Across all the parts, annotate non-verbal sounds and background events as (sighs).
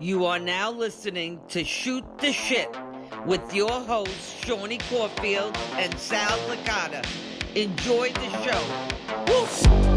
You are now listening to Shoot the Shit with your hosts, Seany Caulfield and Sal Licata. Enjoy the show. Woo!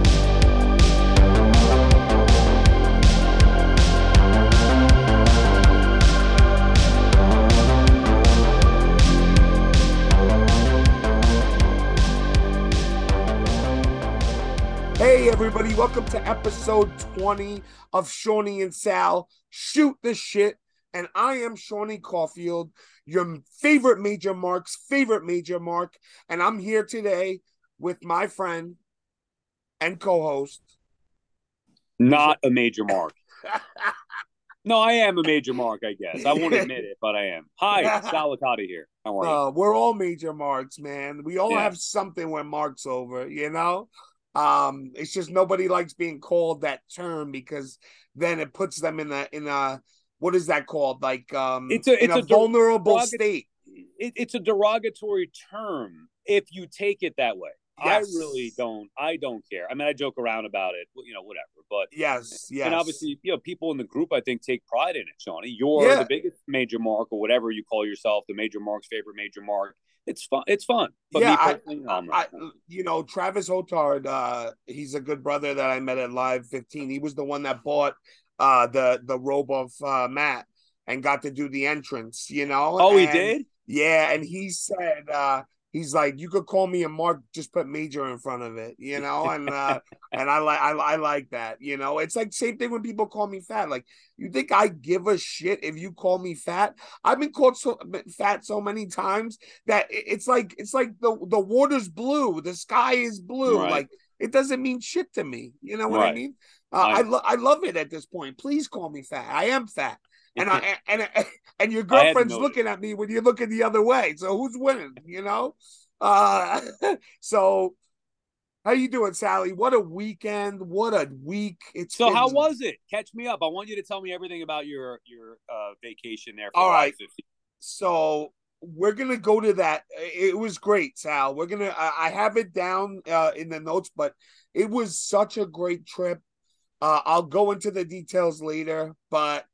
Hey, everybody, welcome to episode 20 of Seany and Sal Shoot the Shit. And I am Seany Caulfield, your favorite Major Mark's favorite Major Mark. And I'm here today with my friend and co host. Not a major mark. (laughs) No, I am a major mark, I guess. I won't admit it, but I am. Hi, (laughs) Sal Licata here. How are you? Uh, we're all Major Marks, man. We all Yeah. have something where Mark's over, you know? Um, it's just nobody likes being called that term because then it puts them in a in a what is that called? Like um It's a- it's a, a vulnerable derogatory- state. It, it's a derogatory term if you take it that way. Yes. I really don't. I don't care. I mean, I joke around about it, you know, whatever. But Yes, yes. and obviously, you know, people in the group I think take pride in it. Seany, you're Yeah. the biggest major mark or whatever you call yourself, the major mark's favorite major mark. It's fun. It's fun. But Yeah, me I- I, you know, Travis Hotard, uh, he's a good brother that I met at Live 15. He was the one that bought uh the the robe of uh Matt and got to do the entrance, you know. oh, he did. Yeah, and he said uh he's like, you could call me a Mark, just put major in front of it, you know, and uh (laughs) and I like I, I like that, you know. It's like same thing when people call me fat. Like, you think I give a shit if you call me fat? I've been called so fat so many times that it's like it's like the the water's blue, the sky is blue. Right. Like it doesn't mean shit to me. You know what I mean? Uh, I I lo- I love it at this point. Please call me fat. I am fat. And I and and your girlfriend's looking at me when you're looking the other way. So who's winning? You know. Uh, (laughs) so how you doing, Sally? What a weekend! What a week! It's So how was it? Catch me up. I want you to tell me everything about your your uh, vacation there. For All 50. So we're gonna go to that. It was great, Sal. We're gonna. I I have it down uh, in the notes, but it was such a great trip. Uh, I'll go into the details later, but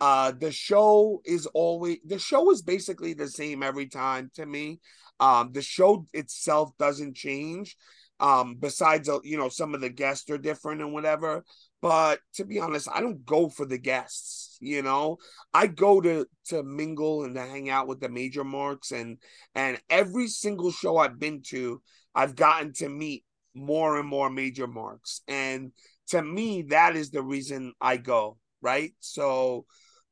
uh, the show is always the show is basically the same every time to me. Um, the show itself doesn't change. Um, besides, uh, you know, some of the guests are different and whatever. But to be honest, I don't go for the guests. You know, I go to to mingle and to hang out with the major marks and and every single show I've been to, I've gotten to meet more and more major marks. And to me, that is the reason I go, right? So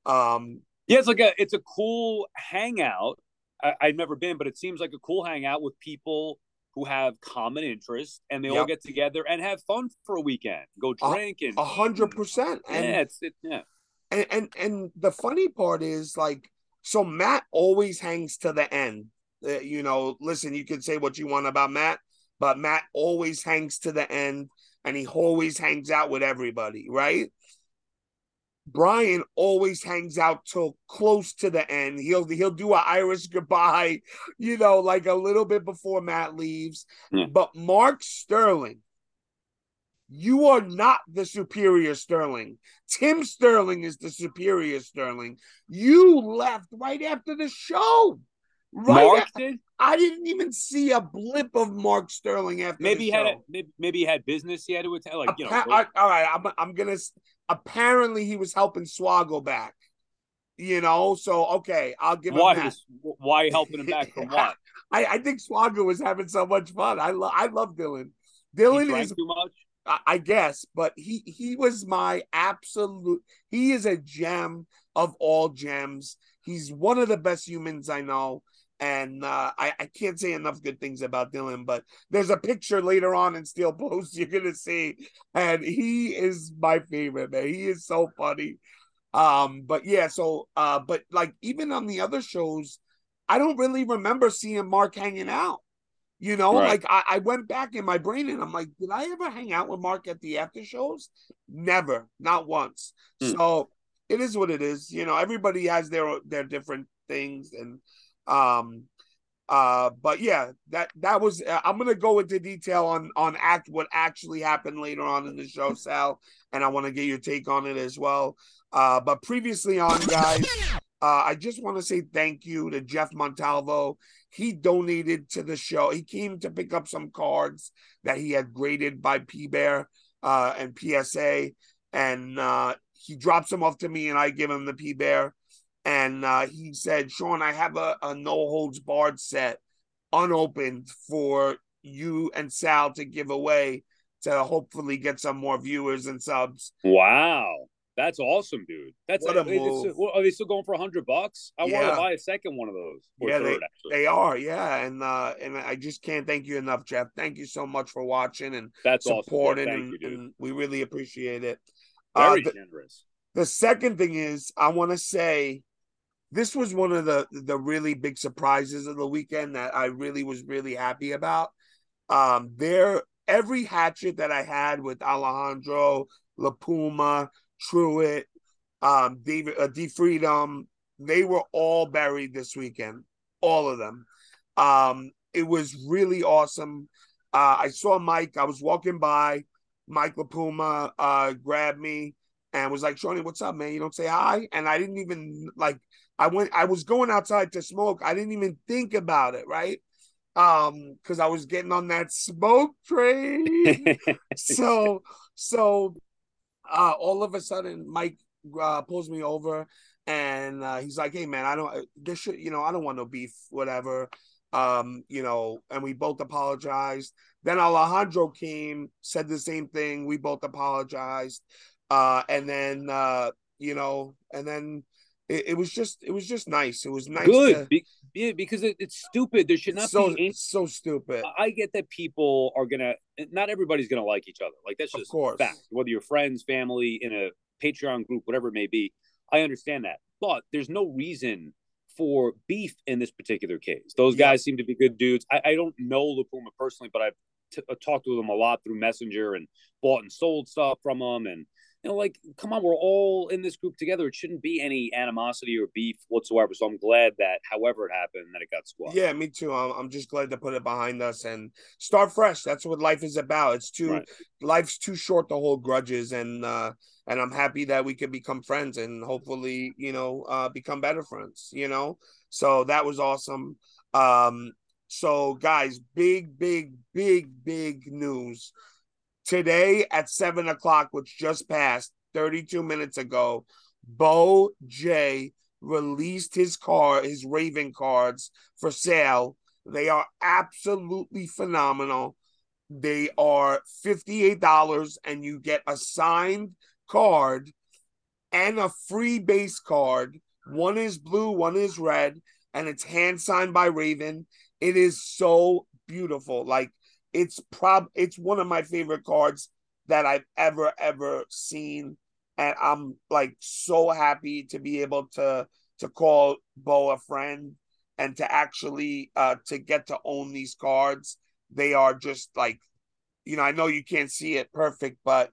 um Yeah, it's like a it's a cool hangout. I, I've never been, but it seems like a cool hangout with people who have common interests, and they all get together and have fun for a weekend. Go drink and a hundred percent. And Yeah, it's it, yeah. and, and and the funny part is like so Matt always hangs to the end. Uh, you know, listen, you can say what you want about Matt, but Matt always hangs to the end and he always hangs out with everybody, right? Brian always hangs out till close to the end. He'll he'll do a Irish goodbye, you know, like a little bit before Matt leaves. Yeah. But Mark Sterling, you are not the superior Sterling. Tim Sterling is the superior Sterling. You left right after the show. Right. Mark a- did. I didn't even see a blip of Mark Sterling after Maybe the he had a, maybe, maybe he had business he had to attend. Like you know, all right, I'm I'm gonna. Apparently, he was helping Swaggle back. You know, so okay, I'll give him why that. was why helping him back from what? (laughs) I, I think Swaggle was having so much fun. I love I love Dylan. Dylan is too much. I I guess, but he he was my absolute. He is a gem of all gems. He's one of the best humans I know, and uh, I I can't say enough good things about Dylan. But there's a picture later on in Steel Post (laughs) you're gonna see, and he is my favorite man. He is so funny. Um, but yeah, so uh, but like even on the other shows, I don't really remember seeing Mark hanging out. You know, Right. like I, I went back in my brain and I'm like, did I ever hang out with Mark at the after shows? Never, not once. Hmm. So it is what it is. You know, everybody has their their different things, and um, Uh, but yeah, that that was. Uh, I'm gonna go into detail on on act what actually happened later on in the show, Sal, and I want to get your take on it as well. Uh, but previously on, guys, uh, I just want to say thank you to Jeff Montalvo. He donated to the show. He came to pick up some cards that he had graded by P Bear uh, and PSA, and uh, he drops them off to me, and I give him the P Bear and uh, he said, "Sean, I have a, a no holds barred set unopened for you and Sal to give away to hopefully get some more viewers and subs." Wow. That's awesome, dude. That's What a move. are they still going for a hundred bucks? I want to buy a second one of those. Yeah, third, actually. They are, yeah, and uh, and I just can't thank you enough, Jeff. Thank you so much for watching and That's awesome. supporting, Thank and, you, and we really appreciate it. Uh, Very the, generous. the second thing is, I want to say, this was one of the the really big surprises of the weekend that I really was really happy about. Um, there, every hatchet that I had with Alejandro, Lapuma, Truitt, um, David, uh, D Freedom, they were all buried this weekend, all of them. Um, it was really awesome. Uh, I saw Mike. I was walking by. Mike LaPuma uh, grabbed me and was like, "Seany, what's up, man? You don't say hi." And I didn't even like. I went. I was going outside to smoke. I didn't even think about it, right? Um, because I was getting on that smoke train. (laughs) so, so, uh, all of a sudden, Mike uh, pulls me over, and uh, he's like, "Hey, man, I don't. This should, you know, I don't want no beef, whatever." Um, you know, and we both apologized. Then Alejandro came, said the same thing. We both apologized. Uh, and then uh, you know, and then it, it was just it was just nice. It was nice. Good. to- Be- yeah, because it, it's stupid. There should not so be. Any- so stupid. I get that people are gonna. Not everybody's gonna like each other. Like that's Of just course. fact. Whether you're friends, family, in a Patreon group, whatever it may be, I understand that. But there's no reason for beef in this particular case. Those Yeah. guys seem to be good dudes. I, I don't know Lapuma personally, but I've t- uh, talked to them a lot through Messenger and bought and sold stuff from them. And you know, like, come on, we're all in this group together. It shouldn't be any animosity or beef whatsoever. So I'm glad that, however it happened, that it got squashed. Yeah, me too. I'm, I'm just glad to put it behind us and start fresh. That's what life is about. It's too Right. life's too short to hold grudges, and uh, and I'm happy that we could become friends and hopefully, you know, uh, become better friends. You know, so that was awesome. Um, so guys, big, big, big, big news today at seven o'clock, which just passed 32 minutes ago. Beau Jay released his car, his Raven cards for sale. They are absolutely phenomenal. They are $58 and you get a signed card and a free base card. One is blue, one is red, and it's hand signed by Raven. It is so beautiful. Like it's prob it's one of my favorite cards that I've ever ever seen and I'm like so happy to be able to to call Beau a friend and to actually uh to get to own these cards. They are just like you know, I know you can't see it perfect, but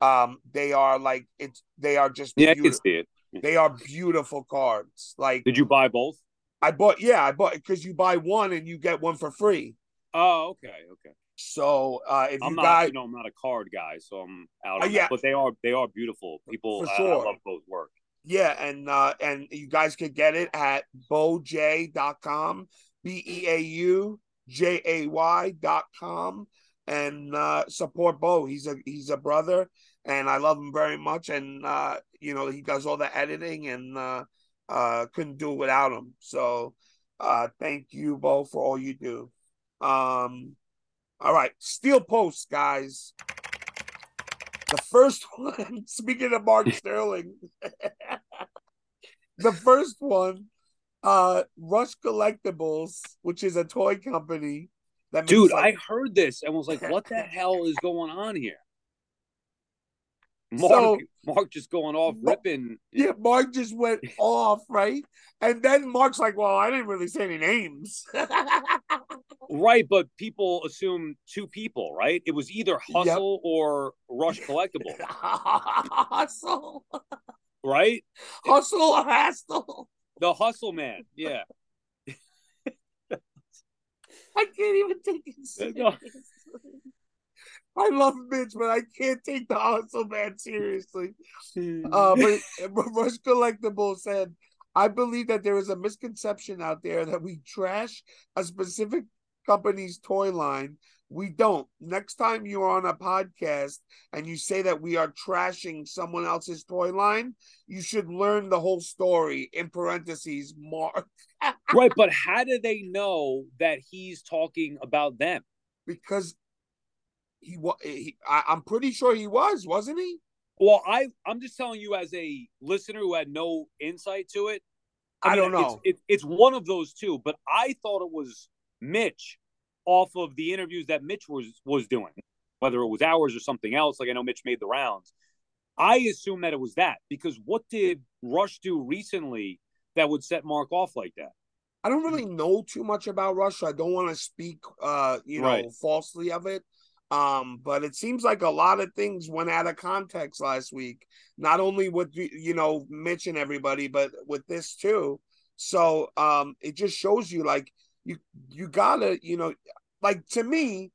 um they are like it's they are just Yeah, I can beautiful. see it. They are beautiful cards. Like Did you buy both? I bought yeah, I bought because you buy one and you get one for free. Oh, okay, okay. So uh if I'm you not, guys you know, I'm not a card guy, so I'm out. Uh, yeah. that. but they are they are beautiful. People, For I- sure. I, love both work. Yeah, and uh and you guys could get it at beaujay.com, B E A U J A Y dot com and uh support Beau. He's a he's a brother and I love him very much and uh you know, he does all the editing and uh uh couldn't do it without him. So uh thank you Beau for all you do. Um all right, steel posts guys. The first (laughs) one, speaking of Mark (laughs) Sterling, (laughs) the first one, uh, Rush Collectibles, which is a toy company that Dude, like, I heard this and was like, "What the hell is going on here?" Mark, So- Mark just going off Ma- ripping. yeah, Mark just went off, right? And then Mark's like, "Well, I didn't really say any names." Right, but people assume two people, right? It was either Yep. Hustle or Rush (laughs) Collectible, hustle, right? hustle, or hustle. The Hustle Man, yeah. (laughs) I can't even take it seriously. I love Mitch, but I can't take the Hustle man seriously. Uh, but, (laughs) but Rush Collectible said, I believe that there is a misconception out there that we trash a specific company's toy line. We don't. Next time you're on a podcast and you say that we are trashing someone else's toy line, you should learn the whole story in parentheses, Mark. (laughs) right, but how do they know that he's talking about them? Because he was. I'm pretty sure he was, wasn't he? Well, I I'm just telling you as a listener who had no insight to it. I, I mean, don't know. It's, it, it's one of those two, but I thought it was Mitch off of the interviews that Mitch was was doing, whether it was ours or something else. Like I know Mitch made the rounds. I assume that it was that because what did Rush do recently that would set Mark off like that? I don't really know too much about Rush. I don't want to speak, uh, you know, right. falsely of it. Um, but it seems like a lot of things went out of context last week, not only with you know Mitch and everybody, but with this too. So um, it just shows you like you you gotta you know like to me,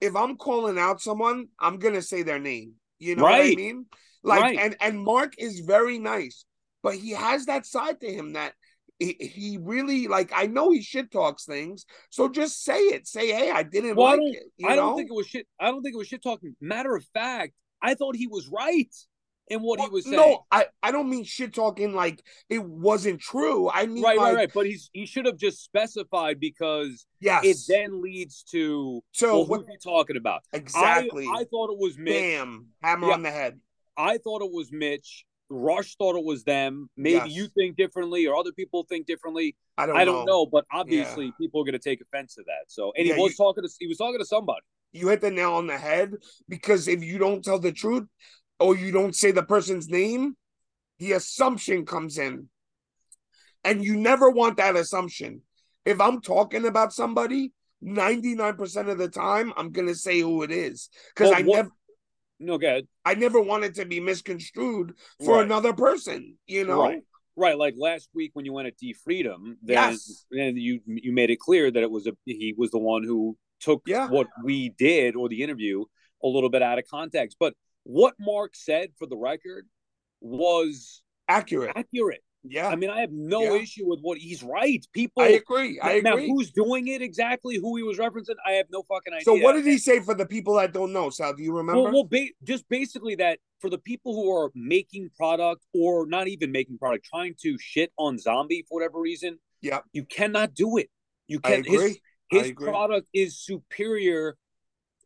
if I'm calling out someone, I'm gonna say their name. You know right. what I mean? Like right. and and Mark is very nice, but he has that side to him that he, really like I know he shit talks things, so just say it. Say, hey, I didn't well, like I it. I know? don't think it was shit. I don't think it was shit talking. Matter of fact, I thought he was right in what well, he was saying. No, I, I don't mean shit talking like it wasn't true. I mean right, like, right, right. But he's he should have just specified because yes. it then leads to so well, what he talking about. Exactly. I, I thought it was Mitch. Bam, hammer yeah, on the head. I thought it was Mitch. Rush thought it was them. Maybe yes. you think differently, or other people think differently. I don't. I don't know, know but obviously yeah. people are going to take offense to that. So, and yeah, he was you, talking to he was talking to somebody. You hit the nail on the head because if you don't tell the truth, or you don't say the person's name, the assumption comes in, and you never want that assumption. If I'm talking about somebody, ninety nine percent of the time, I'm going to say who it is because I never no good. I never wanted to be misconstrued for right. another person, you know. Right. Right, like last week when you went at D Freedom, then yes. then you you made it clear that it was a he was the one who took yeah. what we did or the interview a little bit out of context. But what Mark said for the record was accurate. Accurate. Yeah. I mean, I have no yeah. issue with what he's right. People I agree. I now, agree. who's doing it exactly, who he was referencing, I have no fucking idea. So what did he say for the people that don't know, Sal? Do you remember? Well, well ba- just basically that for the people who are making product or not even making product, trying to shit on zombie for whatever reason, yeah, you cannot do it. You can his, his product is superior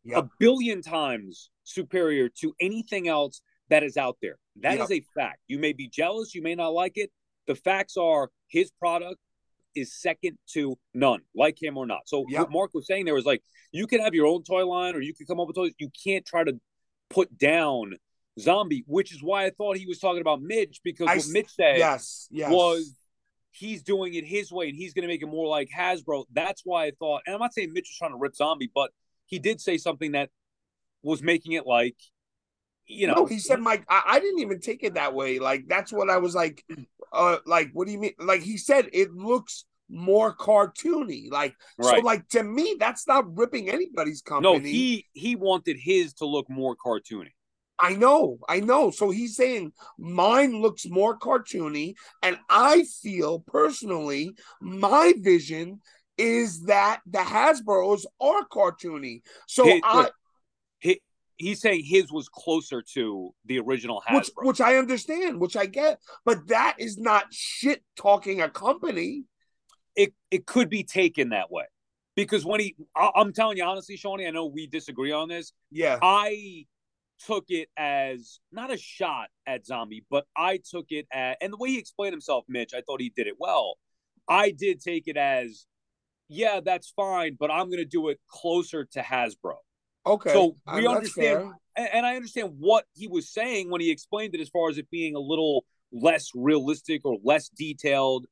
yep. a billion times superior to anything else that is out there. That yep. is a fact. You may be jealous, you may not like it, the facts are his product is second to none, like him or not. So yep. what Mark was saying there was like you can have your own toy line or you can come up with toys. You can't try to put down zombie, which is why I thought he was talking about Mitch because I, what Mitch said yes, yes. was he's doing it his way and he's going to make it more like Hasbro. That's why I thought, and I'm not saying Mitch was trying to rip zombie, but he did say something that was making it like you know, no, he said, Mike, I, I, didn't even take it that way. Like, that's what I was like, (clears throat) uh, like, what do you mean? Like, he said it looks more cartoony. Like, right. so, like, to me, that's not ripping anybody's company. No, he, he wanted his to look more cartoony. I know, I know. So he's saying mine looks more cartoony, and I feel personally my vision is that the Hasbro's are cartoony. So I, he's saying his was closer to the original Hasbro, which, which I understand, which I get, but that is not shit talking a company. It it could be taken that way because when he, I, am telling you honestly, Seany, I know we disagree on this. Yeah, I took it as not a shot at Zombie, but I took it as, and the way he explained himself, Mitch, I thought he did it well. I did take it as, yeah, that's fine, but I'm going to do it closer to Hasbro. Okay. So uh, we understand, and I understand what he was saying when he explained it as far as it being a little less realistic or less detailed.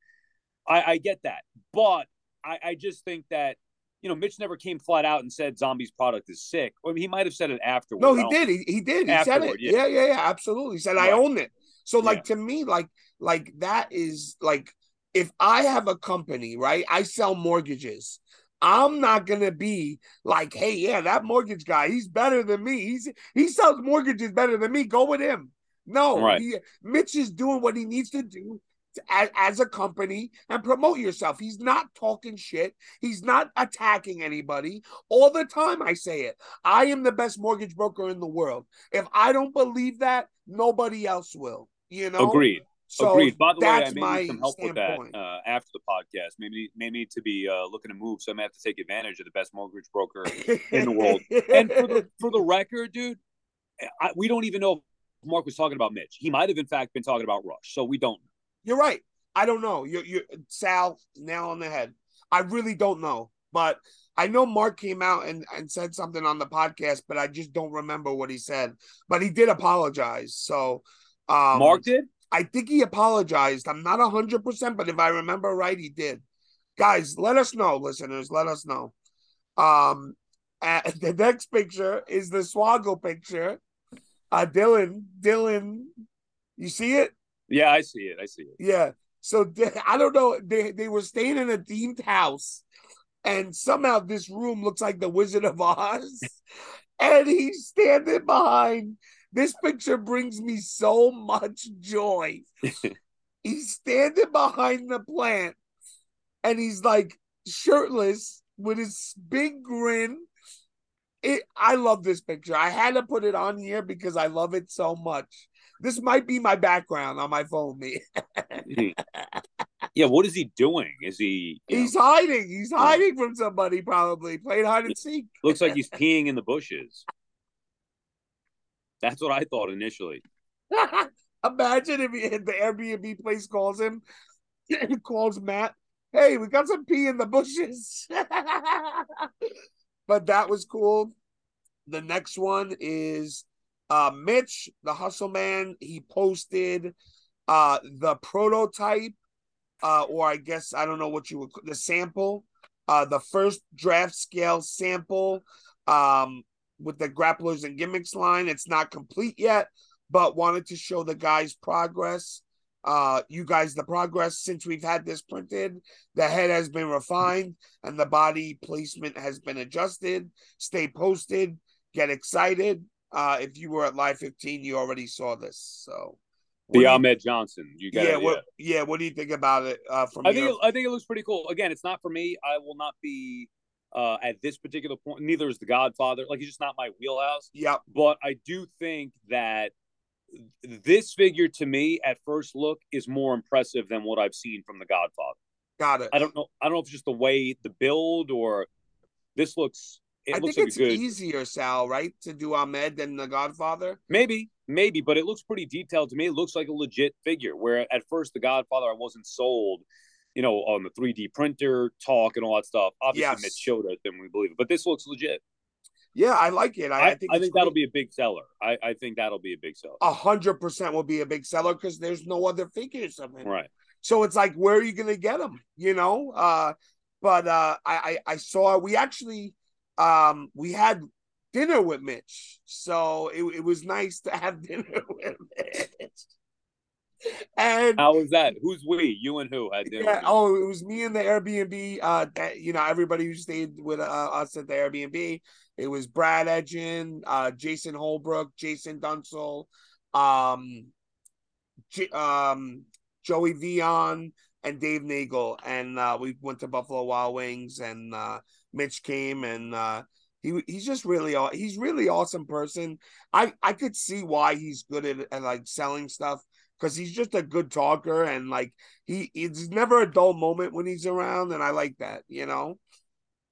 I, I get that, but I, I, just think that you know Mitch never came flat out and said Zombie's product is sick. I mean, he might have said it afterwards. No, he did. He, he did. He said it. Yeah. yeah, yeah, yeah. Absolutely. He said right. I own it. So like yeah. to me, like like that is like if I have a company, right? I sell mortgages. I'm not gonna be like, hey, yeah, that mortgage guy, he's better than me. He's he sells mortgages better than me. Go with him. No, Right. he, Mitch is doing what he needs to do to- as, as a company and promote yourself. He's not talking shit. He's not attacking anybody. All the time, I say it. I am the best mortgage broker in the world. If I don't believe that, nobody else will. You know. Agreed. So Agreed. By the way, I may need some help with that uh, after the podcast. Maybe may need to be uh, looking to move, so I may have to take advantage of the best mortgage broker in the world. and for the (laughs) for the record, dude, I, we don't even know if Mark was talking about Mitch. He might have, in fact, been talking about Rush. So we don't. You're right. I don't know. You you Sal nail on the head. I really don't know. But I know Mark came out and, and said something on the podcast, but I just don't remember what he said. But he did apologize. So um Mark did. I think he apologized. I'm not hundred percent, but if I remember right, he did. Guys, let us know, listeners. Let us know. Um, uh, (laughs) the next picture is the Swaggle picture. Uh, Dylan, Dylan, you see it? Yeah, I see it. I see it. Yeah. So I don't know. They they were staying in a themed house, and somehow this room looks like the Wizard of Oz, (laughs) and he's standing behind. This picture brings me so much joy. (laughs) he's standing behind the plant, and he's like shirtless with his big grin. It, I love this picture. I had to put it on here because I love it so much. This might be my background on my phone. Me, yeah, what is he doing? Is he? he's know, hiding. He's hiding from somebody. Probably playing hide and seek. looks like he's (laughs) peeing in the bushes. That's what I thought initially. (laughs) Imagine if, he, the Airbnb place calls him, (clears throat) calls Matt. Hey, we got some pee in the bushes. (laughs) but that was cool. The next one is uh Mitch, the hustle man. He posted uh the prototype, uh, or I guess I don't know what you would the sample, uh, the first draft scale sample, um, with the grapplers and gimmicks line. It's not complete yet, but wanted to show the guys progress. Uh, you guys the progress since we've had this printed. The head has been refined and the body placement has been adjusted. Stay posted. Get excited. Uh, if you were at Live 15, you already saw this. So The Ahmed Johnson. You got yeah, it. what, yeah. What do you think about it? Uh, from I think your- it, I think it looks pretty cool. Again, it's not for me. I will not be uh, at this particular point. Neither is The Godfather. Like, it's just not my wheelhouse. Yeah. But I do think that this figure, to me, at first look, is more impressive than what I've seen from The Godfather. Got it. I don't know. I don't know if it's just the way the build or this looks. It I looks think like it's easier, Sal, right, to do Ahmed than the Godfather. Maybe, maybe, but it looks pretty detailed to me. It looks like a legit figure. Where at first the Godfather, I wasn't sold, you know, on the 3D printer talk and all that stuff. Obviously, Yes. Mitch showed us, and we believe it. But this looks legit. Yeah, I like it. I, I, I think I think that'll be a big seller. I, I think that'll be a big seller. a hundred percent will be a big seller because there's no other figures of him. Right. So it's like, where are you gonna get them? You know. Uh, but uh, I, I I saw we actually um we had dinner with Mitch, so it, it was nice to have (laughs) dinner with Mitch. And How was that? Who's we? You and who? Yeah. Oh, it was me and the Airbnb. Uh, that you know, everybody who stayed with uh, us at the Airbnb. It was Brad Edgin, uh, Jason Holbrook, Jason Dunsel, um, J- um, Joey Vion, and Dave Nagel. And uh, we went to Buffalo Wild Wings, and uh, Mitch came, and uh, he he's just really he's really awesome person. I I could see why he's good at, at like selling stuff because he's just a good talker and like he it's never a dull moment when he's around and i like that you know?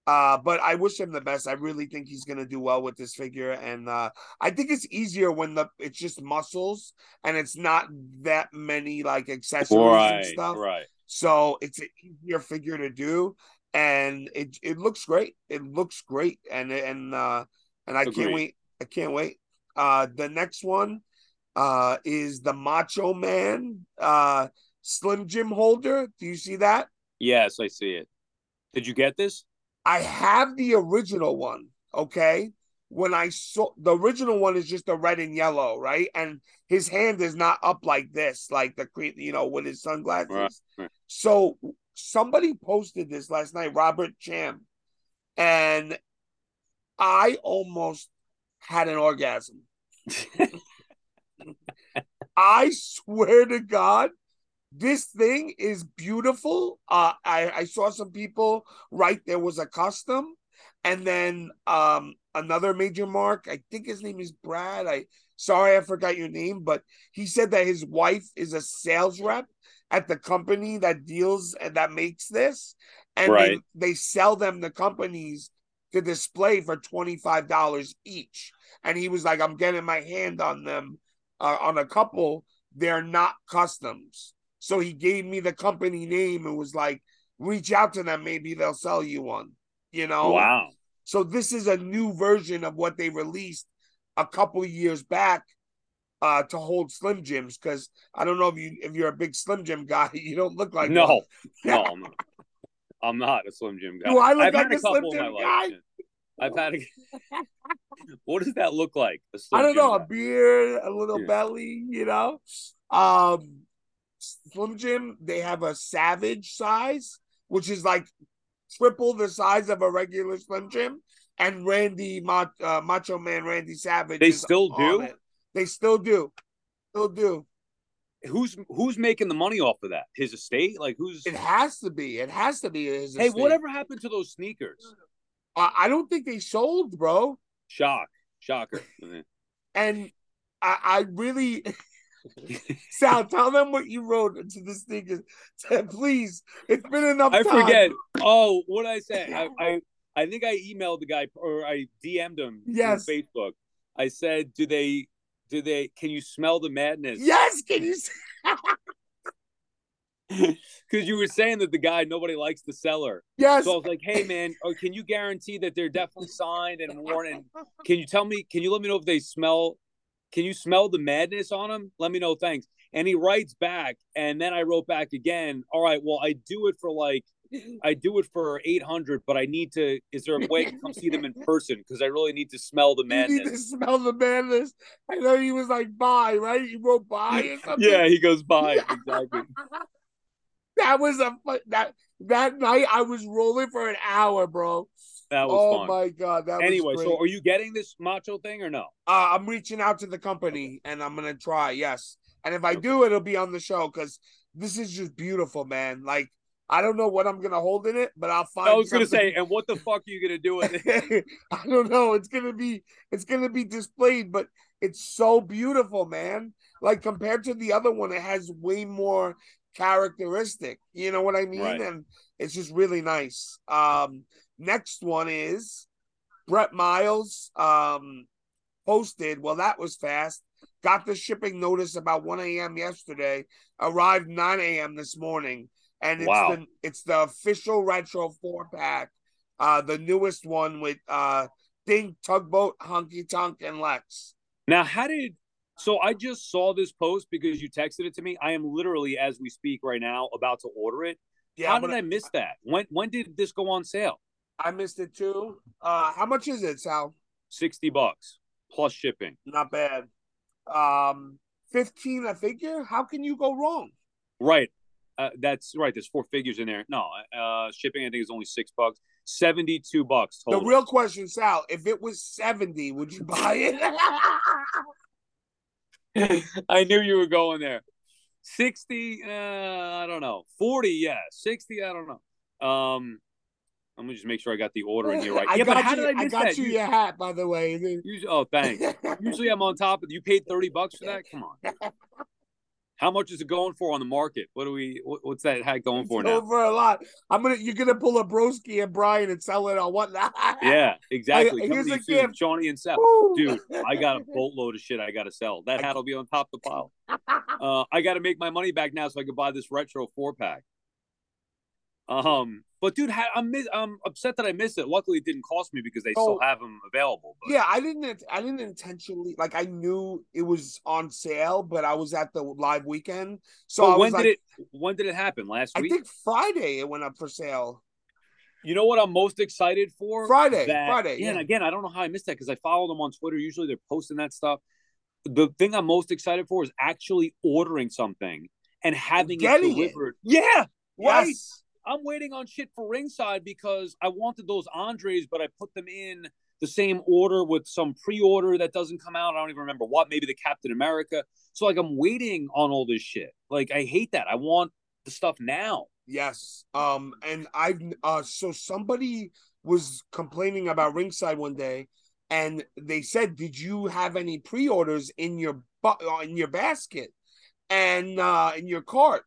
Uh but i wish him the best. I really think he's gonna do well with this figure and uh i think it's easier when the it's just muscles and it's not that many like accessories and stuff. Right. so it's an easier figure to do and it it looks great. It looks great and and uh and i Agreed. can't wait. I can't wait. Uh the next one uh is the macho man uh slim jim holder do you see that Yes, I see it. Did you get this? i have the original one okay when i saw the original one is just the red and yellow right and his hand is not up like this like the cre- you know with his sunglasses Right, right. so somebody posted this last night robert cham and I almost had an orgasm. (laughs) (laughs) I swear to God, this thing is beautiful. Uh, I, I saw some people write there was a custom, and then um, another major mark. I think his name is Brad. I sorry I forgot your name, but he said that his wife is a sales rep at the company that deals and that makes this, and Right. they, they sell them the companies to display for twenty five dollars each. And he was like, "I'm getting my hand on them uh, on a couple. They're not customs." So he gave me the company name and was like, "Reach out to them. Maybe they'll sell you one." You know? Wow. So this is a new version of what they released a couple years back uh to hold Slim Jims because I don't know if you if you're a big Slim Jim guy, (laughs) you don't look like no, no, (laughs) I'm not. I'm not a Slim Jim guy. Do I look I've like a a Slim Jim guy? life. I've had a. (laughs) what does that look like? I don't know, a beard, a little Yeah. belly, you know. Um Slim Jim, they have a savage size, which is like triple the size of a regular Slim Jim. And Randy Ma- uh, Macho Man Randy Savage. They still do? it. They still do. Still do. Who's who's making the money off of that? His estate? Like who's? It has to be. It has to be his Hey, estate. whatever happened to those sneakers? I, don't think they sold, bro. Shock, shocker. And I, I really (laughs) Sal, tell them what you wrote into the sneakers. Please. It's been enough I time. forget. Oh, what did I say? I, (laughs) I I think I emailed the guy or I DM'd him Yes. Facebook. I said, "Do they? Do they? Can you smell the madness?" Yes, can you (laughs) (laughs) Because you were saying that the guy nobody likes the seller. yes? So I was like, "Hey, man, oh, can you guarantee that they're definitely signed and worn? And (laughs) can you tell me? Can you let me know if they smell? Can you smell the madness on them? Let me know, thanks." And he writes back, and then I wrote back again. All right, well, I do it for like, I do it for eight hundred, but I need to. Is there a way to come see them in person? Because I really need to smell the you need to madness. smell the madness. I know he was like bye, right? He wrote bye or (laughs) something. Yeah, he goes bye. exactly. That was a that that night I was rolling for an hour, bro. That was oh fun. my god, that anyway, so are you getting this macho thing or no? uh, I'm reaching out to the company and I'm gonna try, yes. And if I Okay. do, it'll be on the show because this is just beautiful, man. Like I don't know what I'm gonna hold in it, but I'll find. I was gonna say, and what the fuck are you gonna do with it? (laughs) I don't know. It's gonna be it's gonna be displayed, but it's so beautiful, man. Like compared to the other one, it has way more characteristic. You know what I mean? Right. And it's just really nice. Um, next one is Brett Miles um posted. Well, that was fast. Got the shipping notice about 1 a.m. yesterday. Arrived 9 a.m. this morning, and it's Wow. the it's the official retro four pack, uh, the newest one with uh Doink, Tugboat, Honky Tonk, and Lex. Now, how did so? I just saw this post because you texted it to me. I am literally, as we speak right now, about to order it. Yeah, how did I miss that? When when did this go on sale? I missed it too. Uh, how much is it, Sal? Sixty bucks plus shipping. Not bad. Um, fifteen a figure. How can you go wrong? Right. Uh, that's right. There's four figures in there. No, uh, shipping I think is only six bucks. Seventy-two bucks total. The real question, Sal, if it was seventy, would you buy it? (laughs) (laughs) I knew you were going there. 60, uh, I don't know. 40, yeah. 60, I don't know. Um, let me just make sure I got the order in here right. (laughs) I yeah, got but how you. did I miss got that? You- your hat, by the way. (laughs) usually, oh, thanks. Usually I'm on top of You paid 30 bucks for that? Come on. How much is it going for on the market? What do we, what's that hat going for It's now? over a lot. I'm gonna. You're gonna pull a broski and Brian and sell it on what? (laughs) Yeah, exactly. I- here's a gift. Seany and Seth. Woo. Dude, I got a (laughs) boatload of shit I got to sell. That hat will be on top of the pile. (laughs) Uh, I got to make my money back now so I can buy this retro four pack. Um, but dude, I'm I'm upset that I missed it. Luckily, it didn't cost me because they still Oh. have them available. But Yeah, I didn't. I didn't intentionally like. I knew it was on sale, but I was at the live weekend, so I when like, did it? When did it happen? Last I week. think Friday it went up for sale. You know what I'm most excited for? Friday, That- Friday, Yeah, and again, I don't know how I missed that because I follow them on Twitter. Usually they're posting that stuff. The thing I'm most excited for is actually ordering something and having it Getting it. delivered. Yeah, right. Yes, I'm waiting on shit for ringside because I wanted those Andres, but I put them in the same order with some pre-order that doesn't come out. I don't even remember what, maybe the Captain America. So like I'm waiting on all this shit. Like I hate that. I want the stuff now. Yes. Um and I've uh so somebody was complaining about ringside one day and they said, "Did you have any pre-orders in your bu- in your basket and uh in your cart?"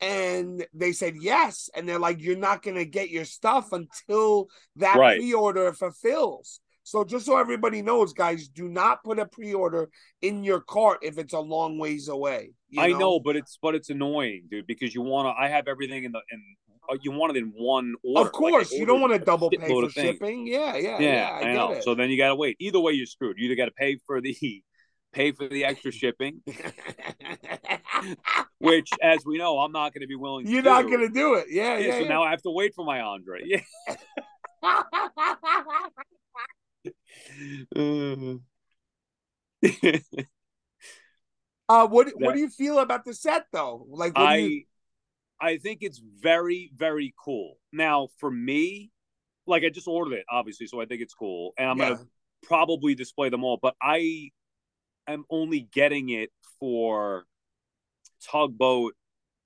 And they said yes, and they're like, "You're not gonna get your stuff until that Right. pre-order fulfills." So just so everybody knows, guys, do not put a pre-order in your cart if it's a long ways away. you I know, but it's but it's annoying, dude, because you want to. I have everything in the in. uh, You want it in one order. Of course, Like, you don't want to double pay for shipping. Yeah, yeah, Yeah, yeah. I, I, get know. it. So then you got to wait. Either way, you're screwed. You either got to pay for the pay for the extra shipping, (laughs) which, as we know, I'm not going to be willing. To You're to not gonna do it. Yeah, Yeah, yeah. so yeah. now I have to wait for my Andre. Yeah. (laughs) uh, what what do you feel about the set though? Like, do you? I I think it's very very cool. Now for me, like I just ordered it obviously, so I think it's cool, and I'm yeah. gonna probably display them all. But I am only getting it for Tugboat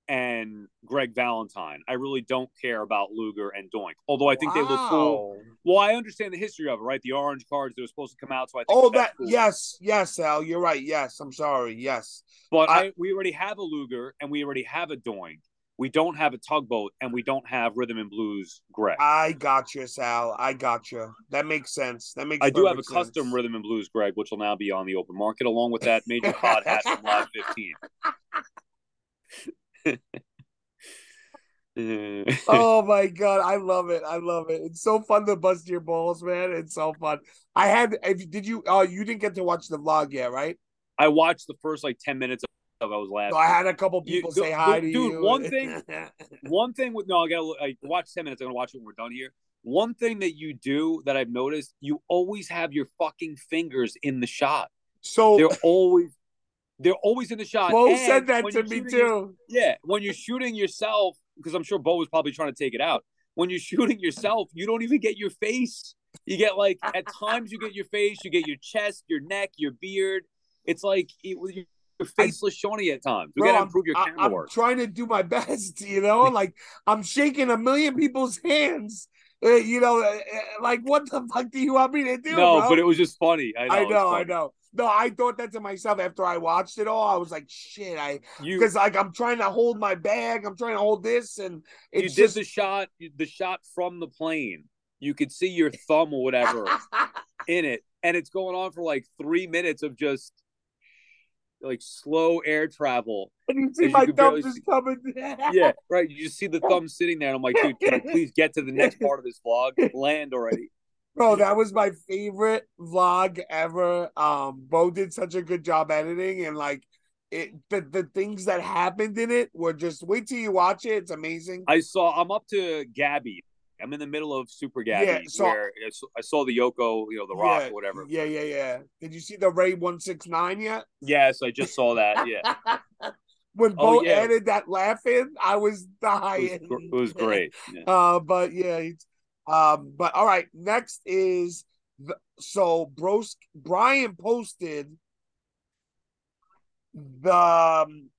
and Greg Valentine. I really don't care about Luger and Doink, although I think they look cool. Well, I understand the history of it, right? The orange cards that were supposed to come out, so I think Oh, that cool. yes, yes, Al. You're right. Yes, I'm sorry. Yes. But I- I, we already have a Luger and we already have a Doink. We don't have a tugboat and we don't have rhythm and blues Greg. I got you, Sal. I got you. That makes sense. That makes. I do have a perfect custom rhythm and blues Greg, which will now be on the open market along with that major (laughs) pod hat from Live 15. Uh, (laughs) oh my god, I love it. I love it. It's so fun to bust your balls, man. It's so fun. I had. If did you? Oh, you didn't get to watch the vlog yet, right? I watched the first like 10 minutes of I was laughing. So I had a couple people go- say hi go- to dude, you. one thing- (laughs) One thing with no, I gotta I watch 10 minutes. I'm gonna watch it when we're done here. One thing that you do that I've noticed, you always have your fucking fingers in the shot. so They're always they're always in the shot. Beau And said that to me your- too. yeah, when you're shooting yourself, because I'm sure Beau was probably trying to take it out. When you're shooting yourself, you don't even get your face. You get like at times you get your face, you get your chest, your neck, your beard. It's like it, faceless Seany at times. We Bro, gotta I'm- improve your I, camera I'm work. trying to do my (laughs) best, you know. Like I'm shaking a million people's hands. Uh, you know, uh, uh, like what the fuck do you want me to do? no, bro? but it was just funny. I know. I know, I know. No, I thought that to myself after I watched it all. I was like, shit, I You because like I'm trying to hold my bag, I'm trying to hold this, and you did just the shot, the shot from the plane. You could see your thumb or whatever (laughs) in it, and it's going on for like three minutes of just like slow air travel. and you see you my could thumb just see- coming. Yeah, right. You just see the thumb sitting there, and I'm like, dude, can we (laughs) please get to the next part of this vlog? Land already. Bro, that was my favorite vlog ever. Um, Beau did such a good job editing, and like it, the the things that happened in it were just wait till you watch it. It's amazing. I saw. I'm up to Gabby. I'm in the middle of Super Gabby, Yeah, so- where I saw- the Yoko, you know, the Rock, yeah, or whatever. Yeah, yeah, yeah. Did you see the Ray one six nine yet? Yes, I just saw that. Yeah, (laughs) when Oh, Beau yeah. added that laugh in, I was it was, dying. it was great. (laughs) Yeah. Uh, but yeah, it's, um, but all right. Next is the, so Bros Brian posted the um,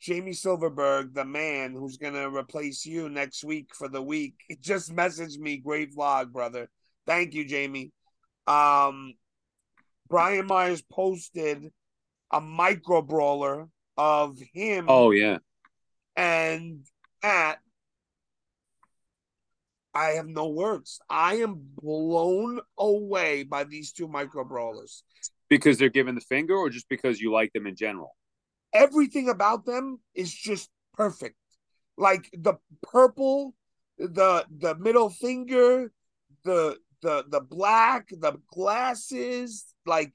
Jamie Silverberg, the man who's gonna replace you next week for the week. It (laughs) just messaged me, great vlog, brother. Thank you, Jamie. Um, Brian Myers posted a micro brawler of him Oh yeah. and Matt, I have no words. I am blown away by these two micro brawlers. Because they're giving the finger, or just because you like them in general? Everything about them is just perfect. Like the purple, the the middle finger, the the the black, the glasses, like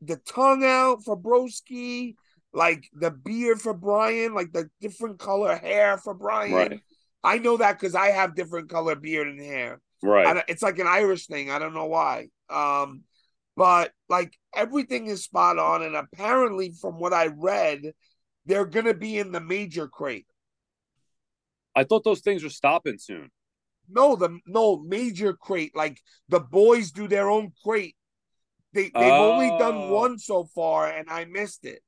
the tongue out for Broski, like the beard for Brian, like the different color hair for Brian. Right. I know that because I have different color beard and hair. Right. I it's like an Irish thing. I don't know why. Um, but like everything is spot on, and apparently, from what I read, they're gonna be in the major crate. I thought those things were stopping soon. No, the no major crate. Like the boys do their own crate. They they've only done Oh. one so far, and I missed it.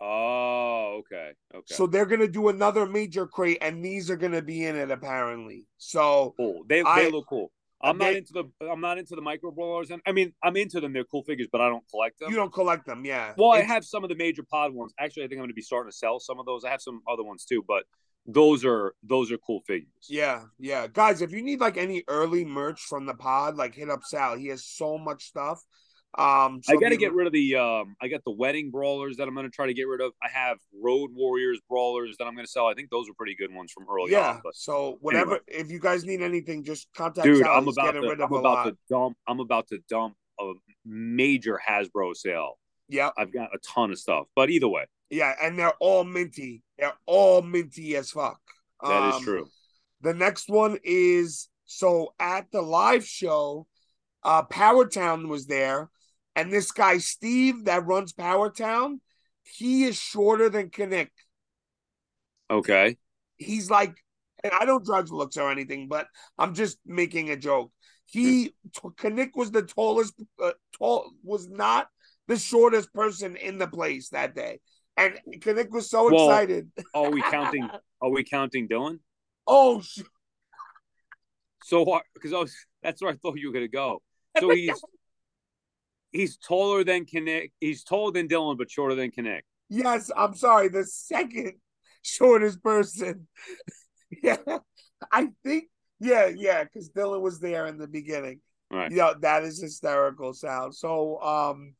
Oh, okay, okay. So they're gonna do another major crate, and these are gonna be in it apparently. So cool. They I- they look cool. I'm not into the I'm not into the micro brawlers, and I mean I'm into them. They're cool figures, but I don't collect them. you don't collect them, yeah. well, I have some of the major pod ones. Actually, I think I'm going to be starting to sell some of those. I have some other ones too, but those are those are cool figures. Yeah, yeah, guys. If you need like any early merch from the pod, like hit up Sal. He has so much stuff. Um, so I got to get rid of the. Um, I got the wedding brawlers that I'm going to try to get rid of. I have road warriors brawlers that I'm going to sell. I think those are pretty good ones from early Yeah. on. But so whatever, anyway. if you guys need anything, just contact dude, Sal. I'm He's about to. I'm about to dump. I'm about to dump a major Hasbro sale. Yeah, I've got a ton of stuff, but either way, yeah, and they're all minty. They're all minty as fuck. that is Um, true. The next one is so at the live show, uh Power Town was there, and this guy Steve that runs Power Town, he is shorter than Kinnick. Okay. He's like, and I don't judge looks or anything, but I'm just making a joke. He Kinnick was the tallest, uh, tall was not the shortest person in the place that day, and Kinnick was so Well, excited. Are we counting? (laughs) Are we counting Dylan? Oh, sh- So because I was that's where I thought you were gonna go. So he's he's taller than Kinnick. He's taller than Dylan, but shorter than Kinnick. Yes, I'm sorry. The second (laughs) shortest person. (laughs) yeah, I think. Yeah, yeah, because Dylan was there in the beginning. Right. Yeah, that is hysterical sound. So, um,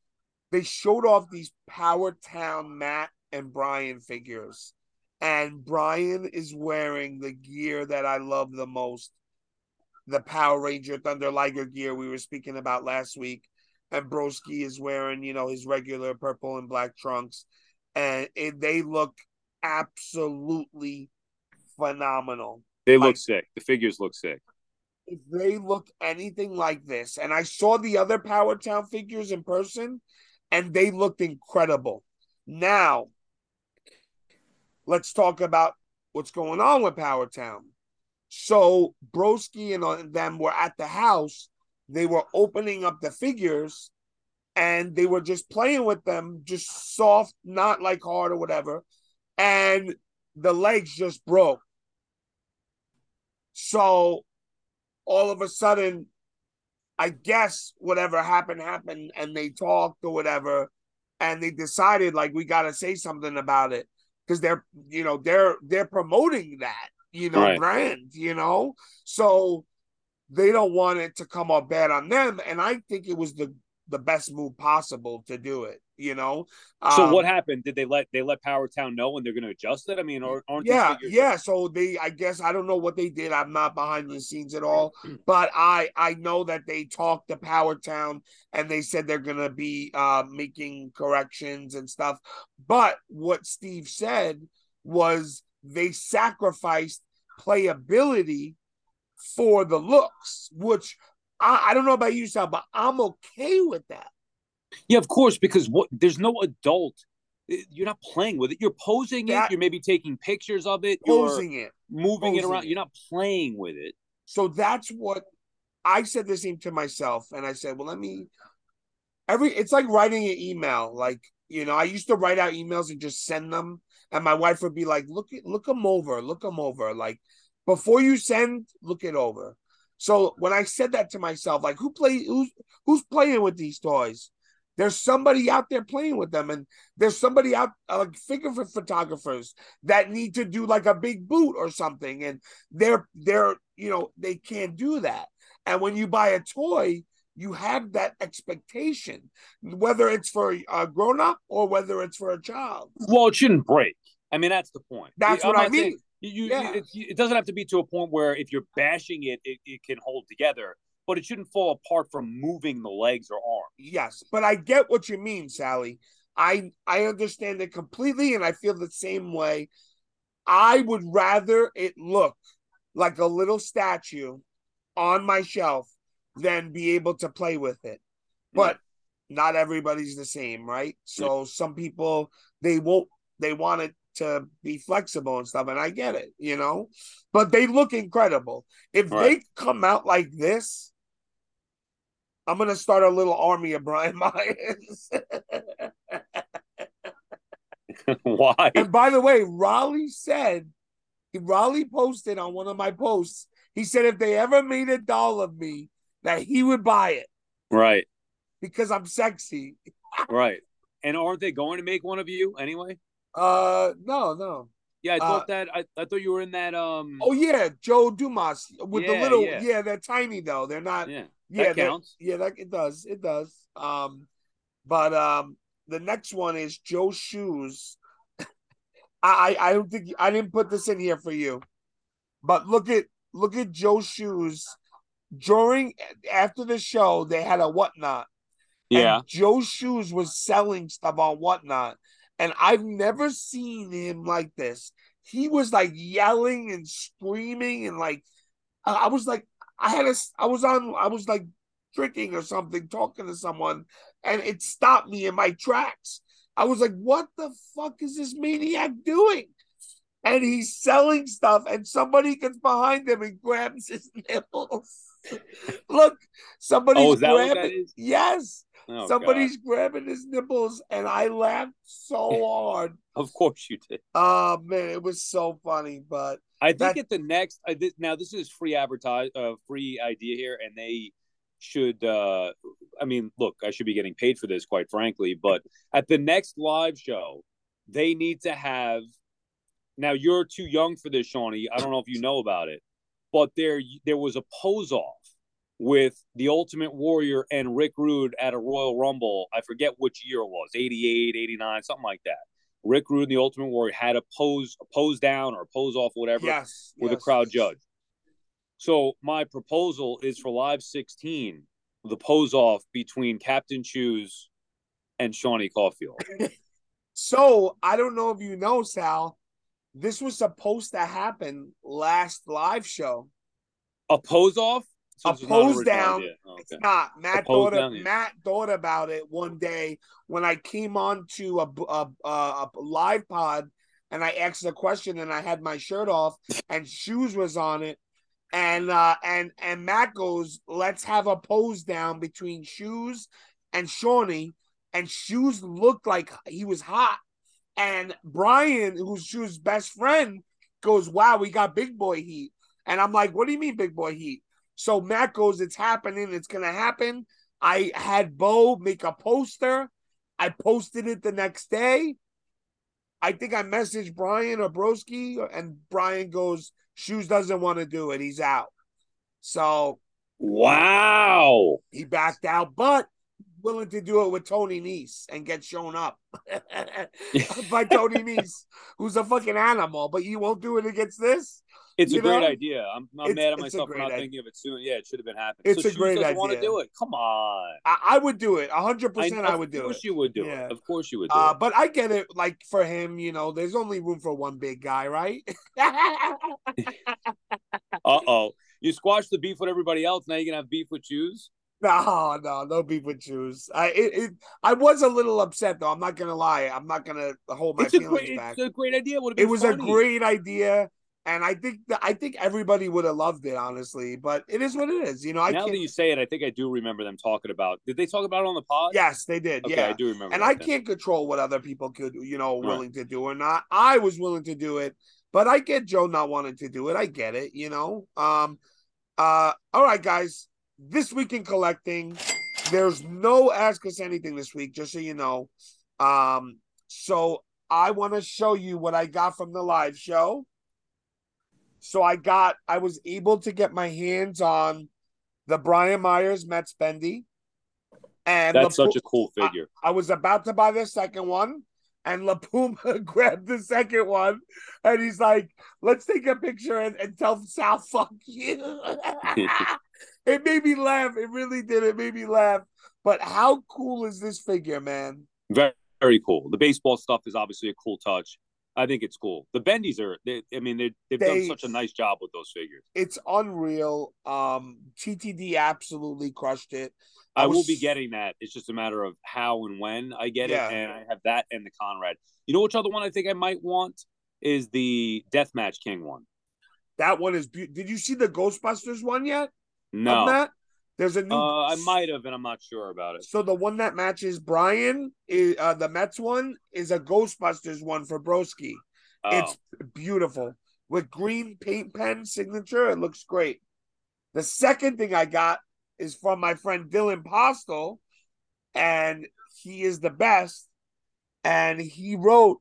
they showed off these Power Town Matt and Brian figures, and Brian is wearing the gear that I love the most, the Power Ranger Thunder Liger gear we were speaking about last week, and Broski is wearing, you know, his regular purple and black trunks and it, they look absolutely phenomenal. They Like- look sick. The figures look sick. If they look anything like this, and I saw the other Power Town figures in person, and they looked incredible. Now, let's talk about what's going on with Power Town. So Broski and uh, them were at the house. They were opening up the figures, and they were just playing with them, just soft, not like hard or whatever. And the legs just broke. So all of a sudden, I guess whatever happened happened, and they talked or whatever, and they decided like we got to say something about it because they're you know they're they're promoting that you know Right. brand you know so they don't want it to come off bad on them, and I think it was the the best move possible to do it. You know. So Um, what happened? Did they let they let Power Town know when they're going to adjust it? I mean, aren't aren't yeah yeah so they i guess i don't know what they did i'm not behind the scenes at all (clears throat) but i i know that they talked to power town and they said they're gonna be uh making corrections and stuff but what steve said was they sacrificed playability for the looks which i, I don't know about you Sal, but i'm okay with that Yeah, of course, because what there's no adult. Uh, you're not playing with it. You're posing That- it. You're maybe taking pictures of it. You're posing it moving it around. it. You're not playing with it. So that's what I said the same to myself. And I said, well, let me every it's like writing an email. Like, you know, I used to write out emails and just send them. And my wife would be like, look look them over, look them over. Like before you send, look it over. So when I said that to myself, like who play who's who's playing with these toys? There's somebody out there playing with them, and there's somebody out like figure for photographers that need to do like a big boot or something, and they're they're you know they can't do that. And when you buy a toy, you have that expectation, whether it's for a grown up or whether it's for a child. Well, it shouldn't break. I mean, that's the point. That's I'm what I not saying- mean. You, Yeah. it, it doesn't have to be to a point where if you're bashing it, it, it can hold together, but it shouldn't fall apart from moving the legs or arms. Yes, but I get what you mean, Sally. I I understand it completely, and I feel the same way. I would rather it look like a little statue on my shelf than be able to play with it. But not everybody's the same, right? So some people they won't they want it to be flexible and stuff, and I get it, you know. But they look incredible. If they come out like this, I'm gonna start a little army of Brian (laughs) Myers. (laughs) Why? and by the way, Raleigh said, Raleigh posted on one of my posts. He said if they ever made a doll of me, that he would buy it Right, because I'm sexy. (laughs) right. And aren't they going to make one of you anyway? Uh, no, no. Yeah, I thought Uh, that. I, I thought you were in that. Um. Oh yeah, Joe Dumas with the little. Yeah. yeah. they're tiny though. They're not. yeah, Yeah, that counts. Yeah, that it does. It does. Um, but um, the next one is Joe Shoes. (laughs) I I I don't think I didn't put this in here for you, but look at look at Joe Shoes. During after the show, they had a whatnot. Yeah. And Joe Shoes was selling stuff on whatnot. And I've never seen him like this. He was like yelling and screaming and like I was like I had a I was on I was like drinking or something, talking to someone, and it stopped me in my tracks. I was like, what the fuck is this maniac doing? And he's selling stuff, and somebody gets behind him and grabs his (laughs) nipples. Look, somebody's Oh, grabbing. Yes, Oh, somebody's grabbing his nipples, and I laughed so (laughs) hard. Of course you did. Oh man, it was so funny. But I think That- at the next. I did, now this is free advertise, uh, free idea here, and they should. uh I mean, look, I should be getting paid for this, quite frankly. But at the next live show, they need to have. Now you're too young for this, Seany. I don't know if you know about it, but there there was a pose off with the Ultimate Warrior and Rick Rude at a Royal Rumble. I forget which year it was, 88, 89, something like that. Rick Rude and the Ultimate Warrior had a pose, a pose down or a pose off, whatever, yes, with yes. a crowd judge. So my proposal is for Live 16, the pose off between Captain Shoes and Seany Caulfield. So I don't know if you know, Sal. This was supposed to happen last live show. A pose off? A not an pose down. Oh, It's not. Matt thought down, yeah. Matt thought about it one day when I came on to a, a, a, a live pod and I asked a question and I had my shirt off (laughs) and shoes was on it. And uh and and Matt goes, let's have a pose down between shoes and Seany. And shoes looked like he was hot. And Brian, who's Shoes' best friend, goes, Wow, we got big boy heat. And I'm like, What do you mean, big boy heat? So Matt goes, It's happening. It's going to happen. I had Beau make a poster. I posted it the next day. I think I messaged Brian or Broski, and Brian goes, Shoes doesn't want to do it. He's out. So Wow. he backed out, but willing to do it with Tony Nese and get shown up (laughs) by Tony (laughs) Nese, who's a fucking animal. But you won't do it against this. It's You a great idea. I'm, I'm mad at myself for not idea. thinking of it soon. Yeah, it should have been happening. It's so a great doesn't want to do it. Come on. I, I would do it. hundred percent. I of would do course it. you would do Yeah. it. Of course you would do Uh, it. but I get it. Like for him, you know, there's only room for one big guy, right? (laughs) Uh oh. You squashed the beef with everybody else. Now you're gonna have beef with Shoes. no, no, no beef with shoes. I it, it I was a little upset though. I'm not gonna lie. I'm not gonna hold my It's a feelings great. back. It's a great idea. Would it was funny. a great idea and i think that i think everybody would have loved it honestly but it is what it is you know i now can't that you say it, I think I do remember them talking about. Did they talk about it on the pod? yes they did Okay, yeah I do remember. and i then. can't control what other people could you know Right. willing to do or not i was willing to do it but i get joe not wanting to do it i get it you know um uh all right guys this week in collecting there's no ask us anything this week just so you know um so i want to show you what i got from the live show so i got i was able to get my hands on the brian myers mets bendy and That's such a cool figure. I was about to buy the second one, and Lapuma (laughs) grabbed the second one, and he's like, "Let's take a picture and, and tell Sal (laughs) fuck you." (laughs) it made me laugh. It really did. It made me laugh. But how cool is this figure, man? Very, very cool. The baseball stuff is obviously a cool touch. I think it's cool. The bendies are. They, I mean, they, they've done such a nice job with those figures. It's unreal. Um, TTD absolutely crushed it. I, I will be getting that. It's just a matter of how and when I get Yeah. it, and I have that and the Conrad. You know which other one I think I might want is the Deathmatch King one. That one is. Be- Did you see the Ghostbusters one yet? No, that? There's a new. uh, I might have, and I'm not sure about it. So the one that matches Brian, is, uh, the Mets one, is a Ghostbusters one for Broski. Oh, It's beautiful with green paint pen signature. It looks great. The second thing I got is from my friend Dylan Postl, and he is the best. And he wrote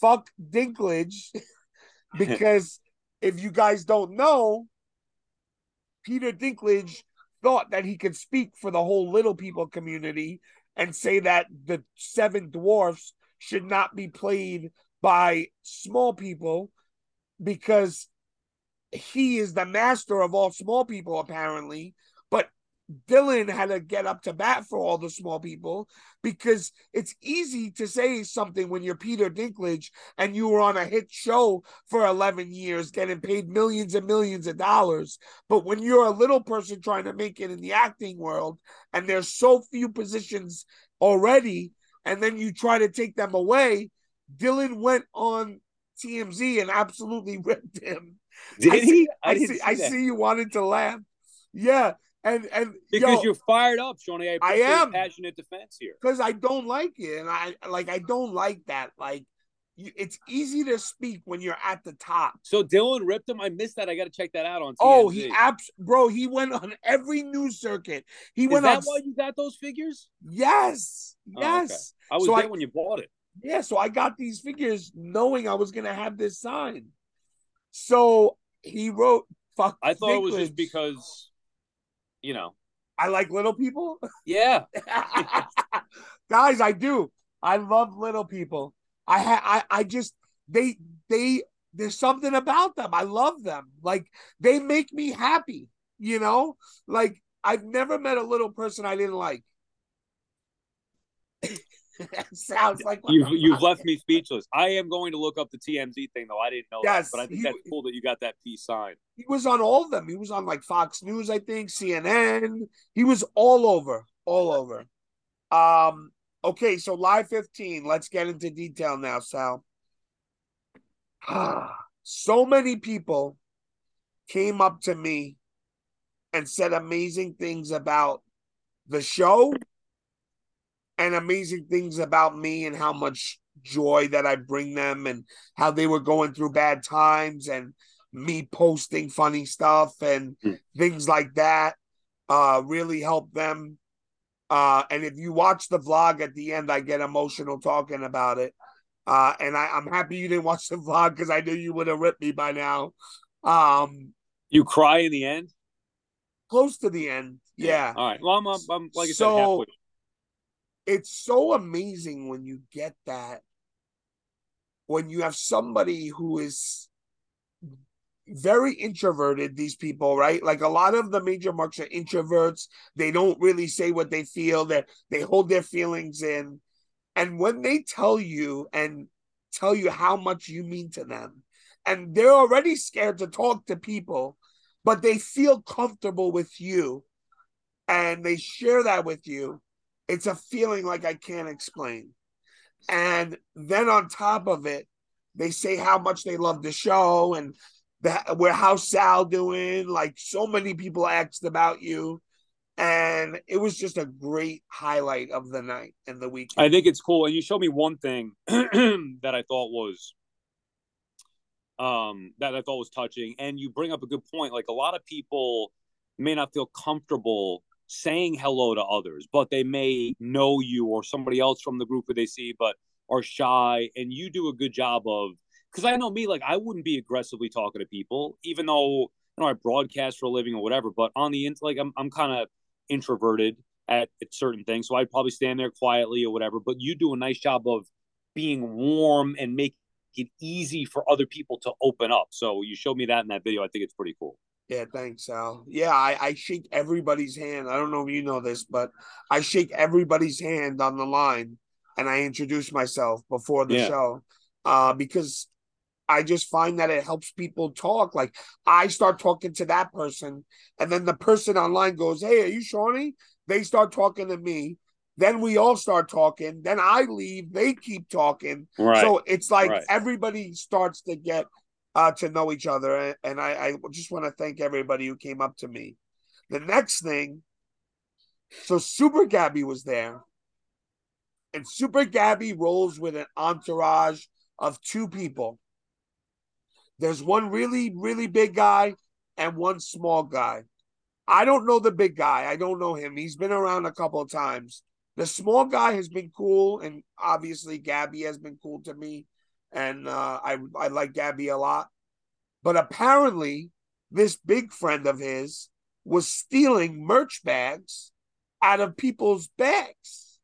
"fuck Dinklage" (laughs) because if you guys don't know, Peter Dinklage thought that he could speak for the whole little people community and say that the seven dwarfs should not be played by small people because he is the master of all small people apparently Dylan had to get up to bat for all the small people because it's easy to say something when you're Peter Dinklage and you were on a hit show for 11 years getting paid millions and millions of dollars but when you're a little person trying to make it in the acting world and there's so few positions already and then you try to take them away Dylan went on TMZ and absolutely (laughs) ripped him did I he? see, I, I, see, see I see you wanted to laugh. Yeah, and and because yo, you're fired up, Seany. I I am. passionate defense here. because I don't like it, and I like I don't like that. Like, you, it's easy to speak when you're at the top. So Dylan ripped him. I missed that. I got to check that out on. TMZ. Oh, he abs, bro. He went on every news circuit. He Is went that on. why you got those figures? Yes, Oh, okay. yes, I was So there I- when you bought it. yeah. So I got these figures knowing I was gonna have this sign. So he wrote. Fuck. I thought it was just because, you know. I like little people. (laughs) Yeah, (laughs) Guys, I do. I love little people. I ha- I I just they they there's something about them. I love them. Like they make me happy, you know? Like I've never met a little person I didn't like. (laughs) Sounds like you've you've left me (laughs) speechless. I am going to look up the TMZ thing though. I didn't know Yes, that, but I think he- that's cool that you got that piece signed. He was on all of them. He was on like Fox News, I think, CNN. He was all over, all over. Um, okay, so live 15. Let's get into detail now, Sal. (sighs) so many people came up to me and said amazing things about the show and amazing things about me and how much joy that I bring them and how they were going through bad times and me posting funny stuff and Hmm. things like that uh really helped them uh and if you watch the vlog at the end i get emotional talking about it uh and I, i'm happy you didn't watch the vlog because i knew you would have ripped me by now um You cry in the end. close to the end yeah All right. Well, I'm, I'm, I'm like I said, halfway. It's so amazing when you get that when you have somebody who is very introverted these people right? Like a lot of the major marks are introverts. They don't really say what they feel. That they hold their feelings in. And when they tell you and tell you how much you mean to them and they're already scared to talk to people but they feel comfortable with you and they share that with you it's a feeling like I can't explain. And then on top of it, they say how much they love the show and that where how's Sal doing? Like so many people asked about you. And it was just a great highlight of the night and the weekend. I think it's cool. And you showed me one thing (clears throat) that I thought was um that I thought was touching. And you bring up a good point. Like a lot of people may not feel comfortable saying hello to others, but they may know you or somebody else from the group who they see, but are shy. And you do a good job of because I know me, like I wouldn't be aggressively talking to people, even though you know I broadcast for a living or whatever. But on the like I'm I'm kind of introverted at, at certain things, so I'd probably stand there quietly or whatever. But you do a nice job of being warm and make it easy for other people to open up. So you showed me that in that video. I think it's pretty cool. Yeah, thanks, Sal. Yeah, I, I shake everybody's hand. I don't know if you know this, but I shake everybody's hand on the line and I introduce myself before the Yeah. show. uh, because I just find that it helps people talk. Like I start talking to that person, and then the person online goes, "Hey, are you Seany?" They start talking to me. Then we all start talking. Then I leave. They keep talking. Right. So it's like Right. everybody starts to get uh, to know each other. And, I, I just want to thank everybody who came up to me. The next thing, so Super Gabby was there, and Super Gabby rolls with an entourage of two people. There's one really, really big guy and one small guy. I don't know the big guy. I don't know him. He's been around a couple of times. The small guy has been cool, and obviously Gabby has been cool to me, and uh, I I like Gabby a lot. But apparently, this big friend of his was stealing merch bags out of people's bags.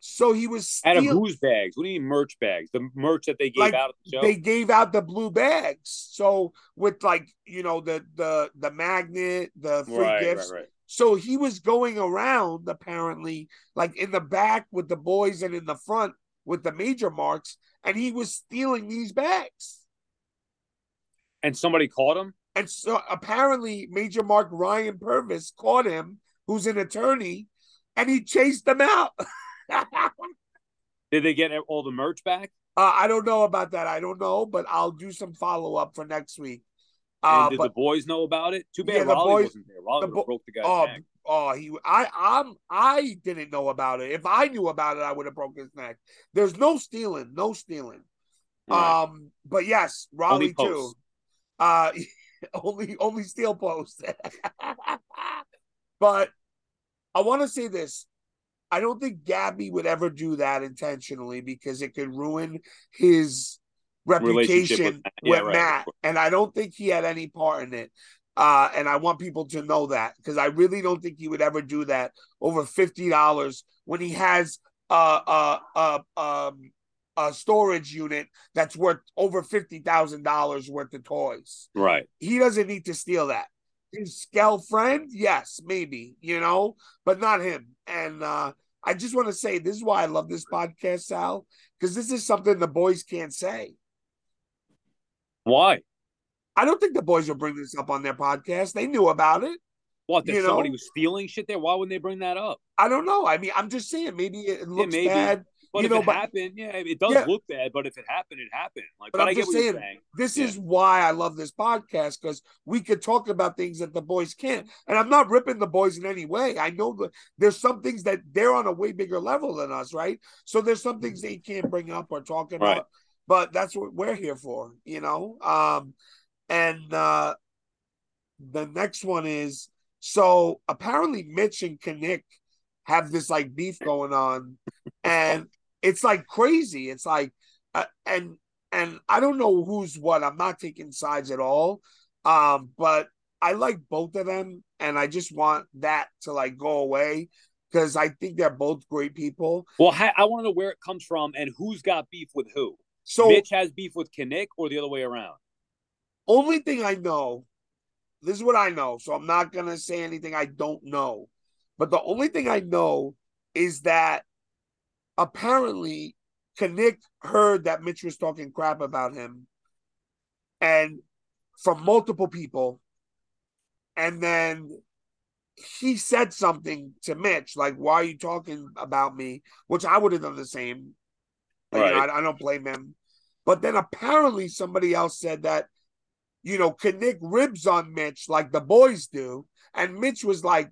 So he was Out of stealing. whose bags? What do you mean merch bags? The merch that they gave Like, out at the show? they gave out the blue bags. So with like you know the the the magnet, the free right, gifts. right, right. So he was going around apparently, like in the back with the boys and in the front with the major marks, and he was stealing these bags. And somebody caught him? And so apparently, Major Mark Ryan Purvis caught him, who's an attorney, and he chased them out. uh, (laughs) Did they get all the merch back? I don't know about that. I don't know, but I'll do some follow up for next week. And Uh, did but the boys know about it? Too bad Yeah, the Raleigh boys- wasn't there. Raleigh the bo- broke the guy's oh, neck. Oh, he, I, I'm, I didn't know about it. If I knew about it, I would have broke his neck. There's no stealing, no stealing. Right. Um, but yes, Raleigh too. Uh, (laughs) only, only steel post. (laughs) but I want to say this. I don't think Gabby would ever do that intentionally because it could ruin his reputation with with. Yeah, right, Matt. And I don't think he had any part in it. Uh, and I want people to know that because I really don't think he would ever do that over fifty dollars when he has a a a, um, a storage unit that's worth over fifty thousand dollars worth of toys. right. He doesn't need to steal that. His Skell friend, yes, maybe, you know, but not him. And uh, I just want to say this is why I love this podcast, Sal, because this is something the boys can't say. Why? I don't think the boys will bring this up on their podcast. They knew about it. What? That You know? somebody was stealing shit there? Why wouldn't they bring that up? I don't know. I mean, I'm just saying maybe it looks maybe. bad. But You if know, it but- happened, yeah, it does Yeah. look bad. But if it happened, it happened. Like, But but, I'm I get just what saying, you're saying. This Yeah. is why I love this podcast because we could talk about things that the boys can't. And I'm not ripping the boys in any way. I know that there's some things that they're on a way bigger level than us, right? So there's some things they can't bring up or talk about. Right. But that's what we're here for, you know? Um, and uh the next one is so apparently Mitch and Kinnick have this like beef going on, and it's like crazy. It's like, uh, and and I don't know who's what. I'm not taking sides at all. Um, but I like both of them, and I just want that to like go away because I think they're both great people. Well, ha- I want to know where it comes from and who's got beef with who. So Mitch has beef with Kinnick or the other way around. Only thing I know, this is what I know. So I'm not gonna say anything I don't know. But the only thing I know is that apparently Kinnick heard that Mitch was talking crap about him and from multiple people. And then he said something to Mitch, like, why are you talking about me? Which I would have done the same. But, you know, I, I don't blame him. But then apparently somebody else said that, you know, Kinnick ribs on Mitch like the boys do. And Mitch was like,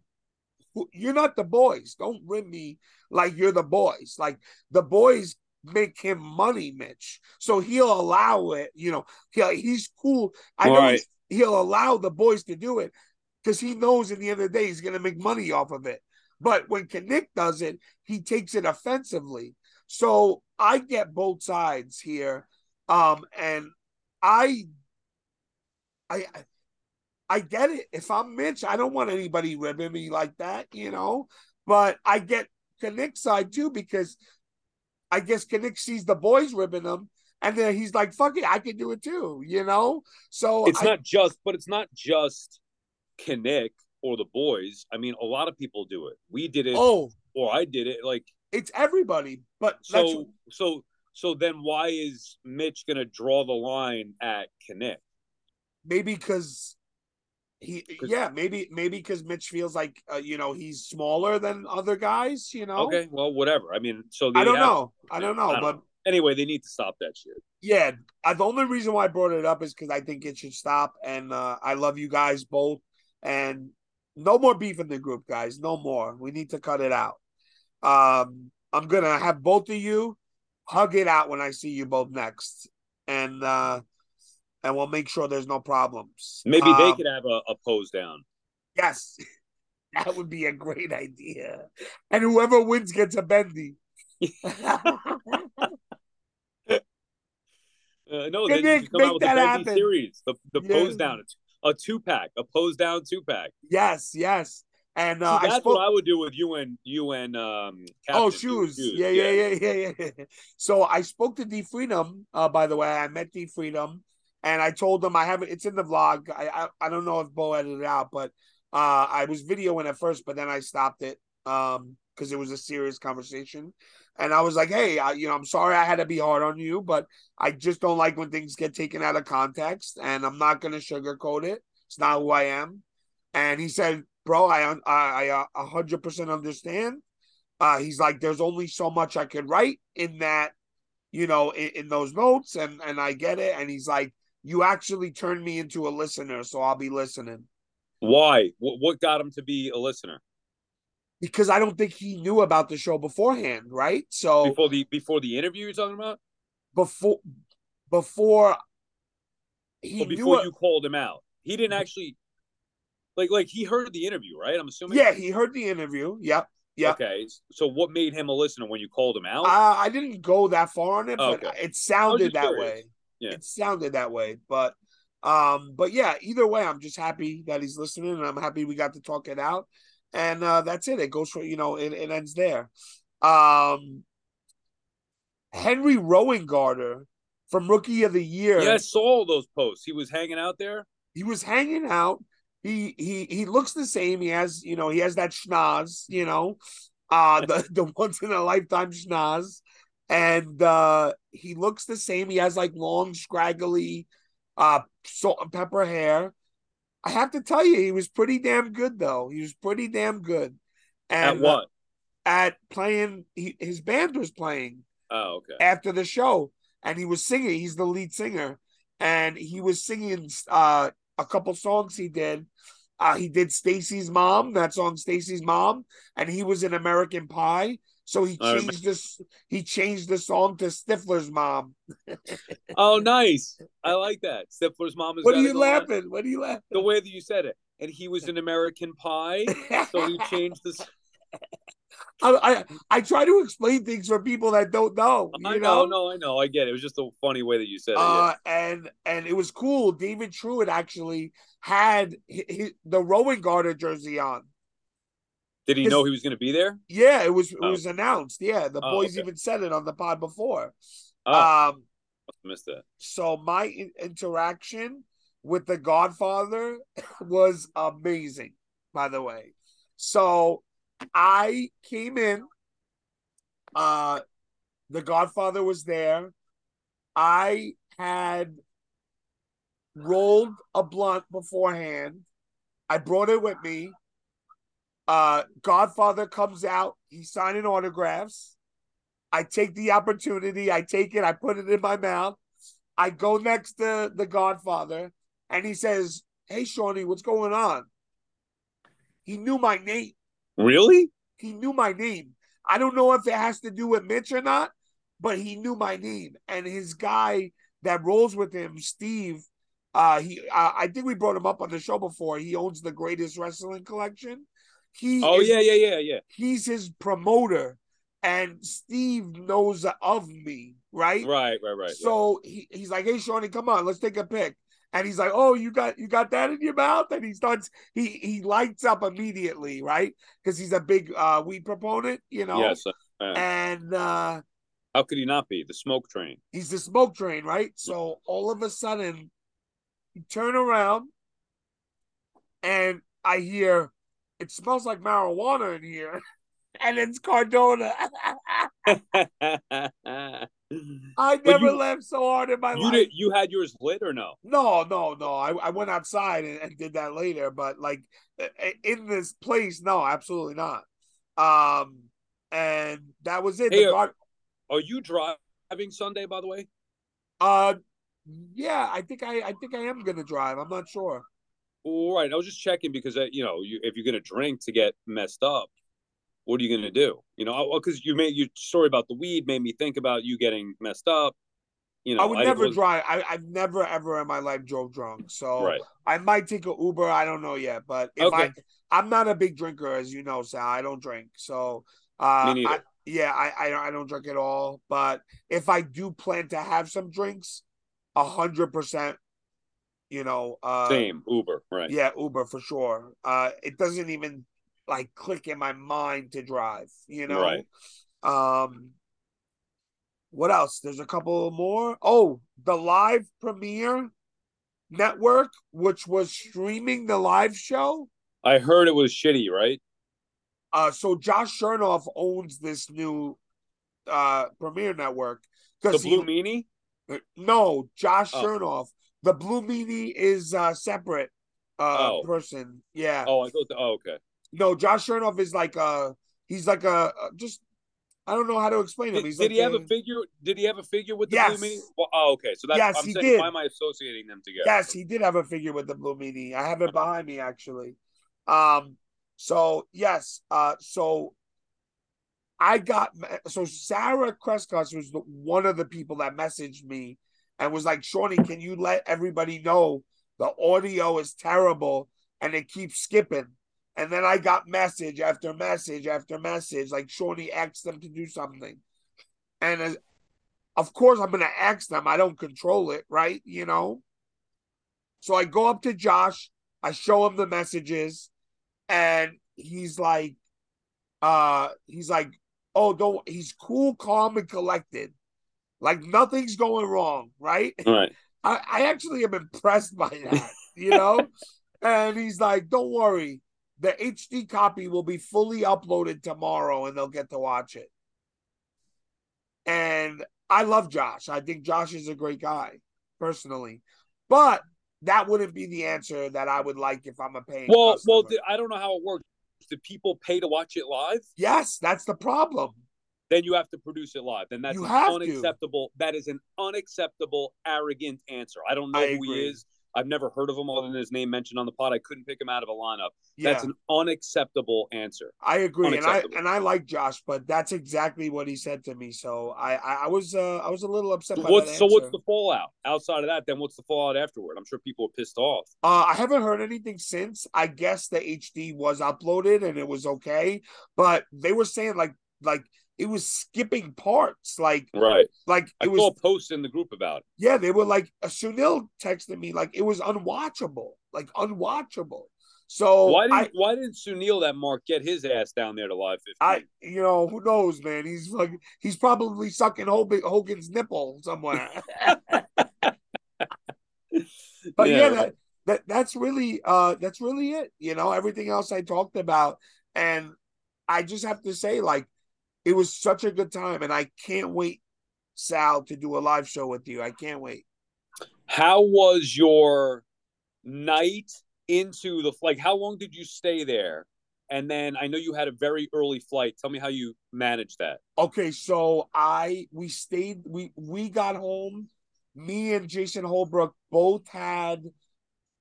you're not the boys. Don't rib me like you're the boys. Like the boys make him money, Mitch. So he'll allow it, you know, he, he's cool. I know Right. he'll allow the boys to do it because he knows at the end of the day he's going to make money off of it. But when Kinnick does it, he takes it offensively. So I get both sides here. Um, and I, I, I get it. If I'm Mitch, I don't want anybody ribbing me like that, you know. But I get Kinnick's side too because I guess Kinnick sees the boys ribbing him, and then he's like, "Fuck it, I can do it too," you know. So It's I- not just, but it's not just Kinnick or the boys. I mean, a lot of people do it. We did it, Oh, or I did it. Like it's everybody. But so, so, So then why is Mitch going to draw the line at Knick? Maybe because he, yeah, maybe maybe because Mitch feels like uh, you know he's smaller than other guys. You know. Okay, well, whatever. I mean, so I don't know. I don't know, I don't but know. anyway, they need to stop that shit. yeah, uh, the only reason why I brought it up is because I think it should stop, and uh, I love you guys both, and no more beef in the group, guys. No more. We need to cut it out. Um, I'm gonna have both of you hug it out when I see you both next, and uh, and we'll make sure there's no problems. Maybe they Um, could have a, a pose down. Yes, (laughs) that would be a great idea. And whoever wins gets a bendy. (laughs) Uh, no, they they need come make out with that Bendy happen? series. The the Yeah. pose down. A two pack, a pose down two pack. yes, yes. And uh, See, I that's spoke. what I would do with you and you and um. Oh, shoes. Shoes. Yeah, yeah, yeah, yeah, yeah. (laughs) So I spoke to D Freedom. Uh, by the way, I met D Freedom, and I told him I haven't. It's in the vlog. I I, I don't know if Beau edited it out, but uh, I was videoing at first, but then I stopped it um because it was a serious conversation, and I was like, hey, I, you know, I'm sorry I had to be hard on you, but I just don't like when things get taken out of context, and I'm not gonna sugarcoat it. It's not who I am. And he said, bro, I I I a hundred percent understand. Uh, he's like, there's only so much I could write in that, you know, in, in those notes, and and I get it. And he's like, you actually turned me into a listener, so I'll be listening Why? What, what got him to be a listener because I don't think he knew about the show beforehand, right? So before the before the interview you're talking about, before before he knew before it- you called him out? He didn't actually like like he heard the interview, right? I'm assuming. yeah, he heard the interview. Yep, yep. Okay. So what made him a listener when you called him out? Uh, I didn't go that far on it, but Okay. it sounded that curious. way. Yeah. It sounded that way, but um, but yeah, either way, I'm just happy that he's listening, and I'm happy we got to talk it out, and uh, that's it. It goes for you know, it, it ends there. Um, Henry Rowengartner from Rookie of the Year. yeah, I saw all those posts. He was hanging out there. he was hanging out. He he he looks the same. He has you know he has that schnoz, you know, uh (laughs) the the once in a lifetime schnoz, and uh he looks the same. He has like long scraggly, uh salt and pepper hair. I have to tell you, he was pretty damn good though. He was pretty damn good. And At what? uh, at playing, he, his band was playing oh, okay. after the show and he was singing he's the lead singer and he was singing uh a couple songs he did uh he did Stacy's mom that song Stacy's mom and he was in American Pie so he changed this he changed the song to Stifler's mom (laughs) Oh, nice. I like that. Stifler's mom is. what are you going on. laughing what are you laughing The way that you said it, and he was an American Pie, so he (laughs) changed this. I, I I try to explain things for people that don't know you I know, know, no, I know, I get it. It was just a funny way that you said it. Uh, and and it was cool. David Truitt actually had hi hi the Rowengartner jersey on. Did he know he was going to be there? Yeah, it was it Oh. was announced. Yeah, the Oh, boys okay. even said it on the pod before. Oh, Um, missed that. so my in- interaction with the Godfather (laughs) was amazing. By the way, so I came in. Uh, the Godfather was there. I had rolled a blunt beforehand. I brought it with me. Uh, Godfather comes out. He's signing autographs. I take the opportunity. I take it. I put it in my mouth. I go next to the Godfather, and he says, "Hey, Seany, what's going on?" He knew my name. Really? He knew my name. I don't know if it has to do with Mitch or not, but he knew my name. And his guy that rolls with him, Steve, uh, he uh, I think we brought him up on the show before. He owns the greatest wrestling collection. He Oh is- yeah, yeah, yeah, yeah. he's his promoter, and Steve knows of me, right? Right, right, right. So he, he's like, "Hey, Seany, come on, let's take a pic." And he's like, "Oh, you got you got that in your mouth?" And he starts he he lights up immediately, right? Because he's a big uh weed proponent, you know. yes. uh, And uh how could he not be the smoke train? he's the smoke train, right? So all of a sudden, you turn around, and I hear, "It smells like marijuana in here," (laughs) and it's Cardona. (laughs) I never you- laughed so hard in my You life. did. You had yours lit or no? No, no, no. I, I went outside and, and did that later, but like in this place, no, absolutely not. Um, and that was it. Hey, The Are you driving Sunday? By the way. uh, yeah, I think I, I think I am gonna drive. I'm not sure. All right. I was just checking because uh, you know, you, if you're gonna drink to get messed up, what are you gonna do? You know, because you made your story about the weed made me think about you getting messed up. You know, I would it never was- drive. I, I've never ever in my life drove drunk. So Right. I might take a Uber. I don't know yet, but if Okay. I, I'm not a big drinker, as you know, Sal. I don't drink. So uh. I, yeah, I, I don't- I don't drink at all. But if I do plan to have some drinks, a hundred percent, you know, uh, Same Uber. Right. yeah, Uber for sure. Uh, it doesn't even like click in my mind to drive. You know, Right. um, what else? There's a couple more. Oh, the live premiere network, which was streaming the live show. I heard it was shitty. Right. Uh, so Josh Chernoff owns this new uh premiere network The Blue Meanie. no Josh Oh. Chernoff. The Blue Meanie is uh separate uh Oh. person. Yeah. Oh, I thought. The, oh, okay. No, Josh Chernoff is like a he's like a, a- just I don't know how to explain him. Did, He's did like he have a figure? Did he have a figure with the Yes. Blue Meanie? Well, oh, okay. So that's Yes, I'm he saying. did. Why am I associating them together? Yes, he did have a figure with the Blue Meanie. I have it behind me actually. Um, so yes, uh, so I got so Sarah Crescus was the, one of the people that messaged me and was like, "Seany, can you let everybody know the audio is terrible and it keeps skipping?" And then I got message after message after message, like Seany asked them to do something, and as, of course I'm gonna ask them. I don't control it, right? You know. So I go up to Josh, I show him the messages, and he's like, uh, he's like, oh, don't he's cool, calm, and collected. Like nothing's going wrong, right? (laughs) Right. I, I actually am impressed by that, you know? (laughs) and he's like, don't worry, the HD copy will be fully uploaded tomorrow and they'll get to watch it. And I love Josh. I think Josh is a great guy, personally. But that wouldn't be the answer that I would like if I'm a paying Well, customer. well, I don't know how it works. Do people pay to watch it live? yes, that's the problem. Then you have to produce it live. Then that's have to. unacceptable. That is an unacceptable, arrogant answer. I don't know I who agree. he is. I've never heard of him other than his name mentioned on the pod. I couldn't pick him out of a lineup. Yeah. That's an unacceptable answer. I agree, and I and I like Josh, but that's exactly what he said to me. So I I, I was uh, I was a little upset. What's that so what's the fallout outside of that? Then what's the fallout afterward? I'm sure people are pissed off. Uh, I haven't heard anything since. I guess the HD was uploaded and it was okay, but they were saying like like it was skipping parts, like Right. like I it was a post in the group about it. yeah. They were like uh, Sunil texted me like it was unwatchable, like unwatchable. So Why didn't I Why didn't Sunil that Mark get his ass down there to live 15? I you know who knows, man. He's like he's probably sucking Hogan, Hogan's nipple somewhere. (laughs) But yeah, right. that, that that's really uh that's really it. You know, everything else I talked about, and I just have to say, like, it was such a good time, and I can't wait, Sal, to do a live show with you. I can't wait. How was your night into the like? How long did you stay there? And then I know you had a very early flight. Tell me how you managed that. Okay, so I we stayed we we got home. Me and Jason Holbrook both had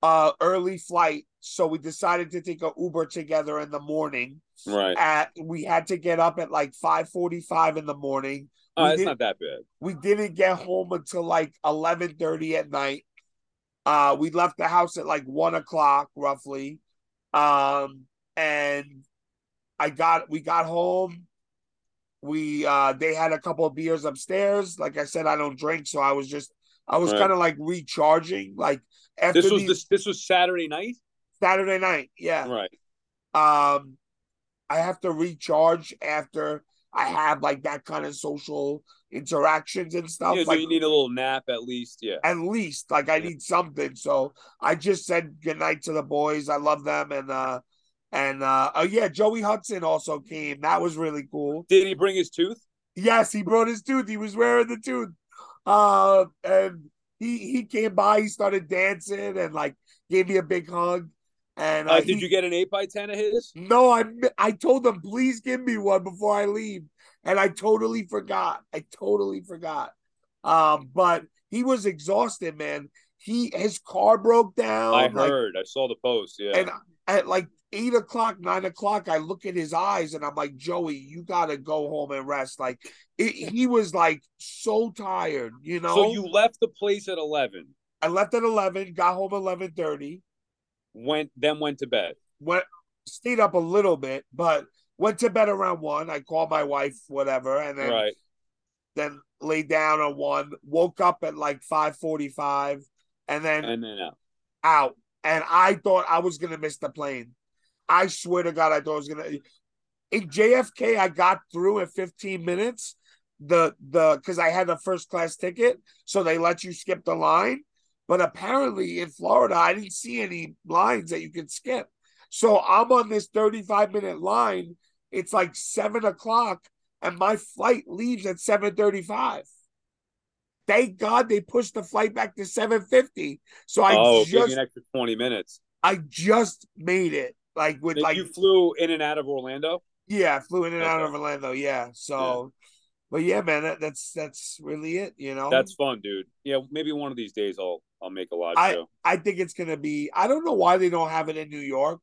uh early flight, so we decided to take a Uber together in the morning. Right. At we had to get up at like five forty five in the morning. Oh, we it's not that bad. we didn't get home until like 11.30 at night uh we left the house at like one o'clock roughly um and i got we got home we uh they had a couple of beers upstairs like i said i don't drink so i was just i was Right. kind of like recharging like after This was these- this this was Saturday night. Saturday night yeah Right. um i have to recharge after i have like that kind of social interactions and stuff Yeah, so like you need a little nap at least. Yeah. at least like I need something. So I just said goodnight to the boys. I love them and uh and uh oh yeah, Joey Hudson also came. That was really cool. Did he bring his tooth? Yes, he brought his tooth. He was wearing the tooth. Uh, and he he came by. He started dancing and like gave me a big hug. And uh, Uh, did he- you get an eight by ten of his? No, I I told him please give me one before I leave, and I totally forgot. I totally forgot. Um, but he was exhausted, man. He his car broke down. I like, heard. I saw the post. Yeah. and at like eight o'clock, nine o'clock, I look at his eyes and I'm like, Joey, you gotta go home and rest. Like it, he was like so tired, you know. so you left the place at eleven. I left at eleven, got home eleven thirty, Went then went to bed. went stayed up a little bit, but went to bed around one. I called my wife, whatever, and then Right. then laid down at one, woke up at like five forty five, and then And then out. out. And I thought I was gonna miss the plane. I swear to God, I thought I was gonna. In JFK, I got through in 15 minutes. The the because I had a first class ticket, so they let you skip the line. But apparently in Florida, I didn't see any lines that you could skip. So I'm on this 35 minute line. It's like seven o'clock, and my flight leaves at 7:35. Thank God they pushed the flight back to 7:50. So I oh, just an extra twenty minutes. I just made it. Like with like you flew in and out of Orlando. yeah, I flew in and out of Orlando. Yeah. So but yeah, man, that, that's that's really it, you know. That's fun, dude. Yeah, maybe one of these days I'll I'll make a live I show. I think it's gonna be I don't know why they don't have it in New York.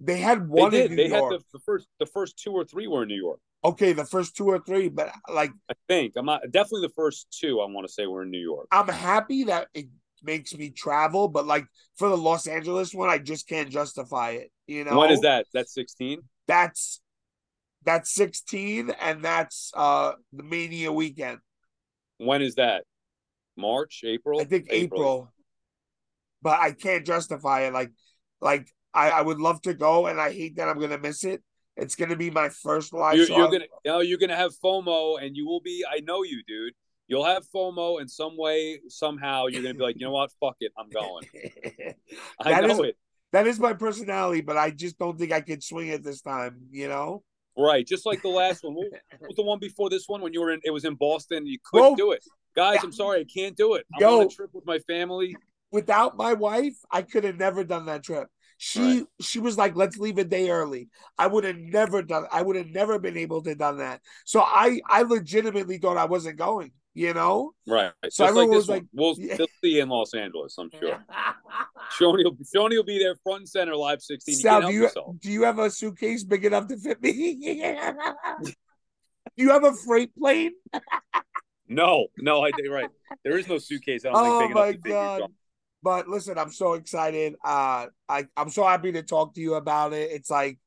They had They one did. in New They York. had the, the first the first two or three were in New York. Okay, the first two or three, but like I think. I'm not definitely the first two I want to say were in New York. I'm happy that it makes me travel, but like for the Los Angeles one, I just can't justify it. You know When is that? That's 16? That's that's 16 and that's uh the mania weekend. When is that? March, April? I think April. But I can't justify it. Like like I, I would love to go and I hate that I'm gonna miss it. It's gonna be my first live You're, you're gonna you know, you're gonna have FOMO and you will be I know you, dude. You'll have FOMO in some way, somehow you're gonna be like, you know what, fuck it, I'm going. (laughs) I That know is- it. that is my personality, but I just don't think I could swing it this time, you know? Right, just like the last one. What was the one before this one when you were in? It was in Boston. You couldn't do it, guys. I'm sorry, I can't do it. I'm Yo. on a trip with my family. Without my wife, I could have never done that trip. She Right. she was like, let's leave a day early. I would have never done I would have never been able to done that. So I I legitimately thought I wasn't going, you know? Right, So just like everyone this was one. like- we'll Yeah. see you in Los Angeles. I'm sure. (laughs) Seany will, Seany will be there front and center, live 16. Sal, can't do you yourself. do you have a suitcase big enough to fit me? (laughs) do you have a freight plane? (laughs) No, no, I think right. There is no suitcase. I don't Oh think big my enough to god! But listen, I'm so excited. Uh, I I'm so happy to talk to you about it. It's like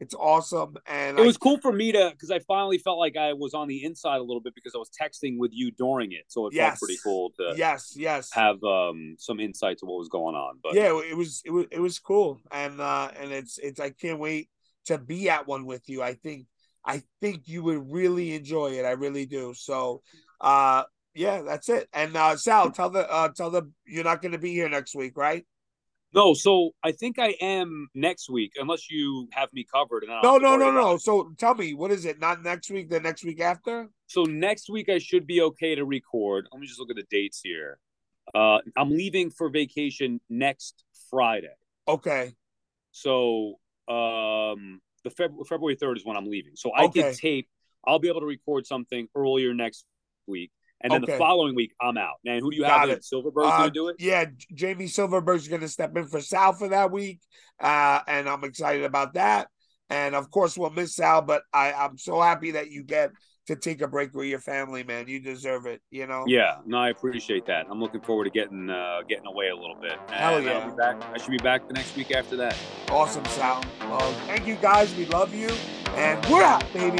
it's awesome, and It I- was cool for me to because I finally felt like I was on the inside a little bit because I was texting with you during it, so it Yes. felt pretty cool to yes, yes, have um some insight to what was going on. But yeah. It was it was it was cool, and uh, and it's it's I can't wait to be at one with you. I think I think you would really enjoy it. I really do. So, uh, yeah, that's it. And uh, Sal, tell the uh, tell the you're not going to be here next week, right? no, so I think I am next week unless you have me covered. And No, no, no, no. it. So tell me, what is it? Not next week, the next week after? So next week I should be okay to record. Let me just look at the dates here. Uh, I'm leaving for vacation next Friday. Okay. So um, the Feb- February third is when I'm leaving. So I Okay. can tape. I'll be able to record something earlier next week, and then Okay. the following week I'm out. Man, who do you Got have? it. Silverberg's Uh, gonna do it. Yeah, Jamie Silverberg's going to step in for Sal for that week, uh, and I'm excited about that. And of course, we'll miss Sal, but I, I'm so happy that you get to take a break with your family, man. You deserve it. You know. Yeah, no, I appreciate that. I'm looking forward to getting uh, getting away a little bit. And Hell I'll yeah. be back. I should be back the next week after that. Awesome, Sal. Well, thank you guys. We love you, and we're out, baby.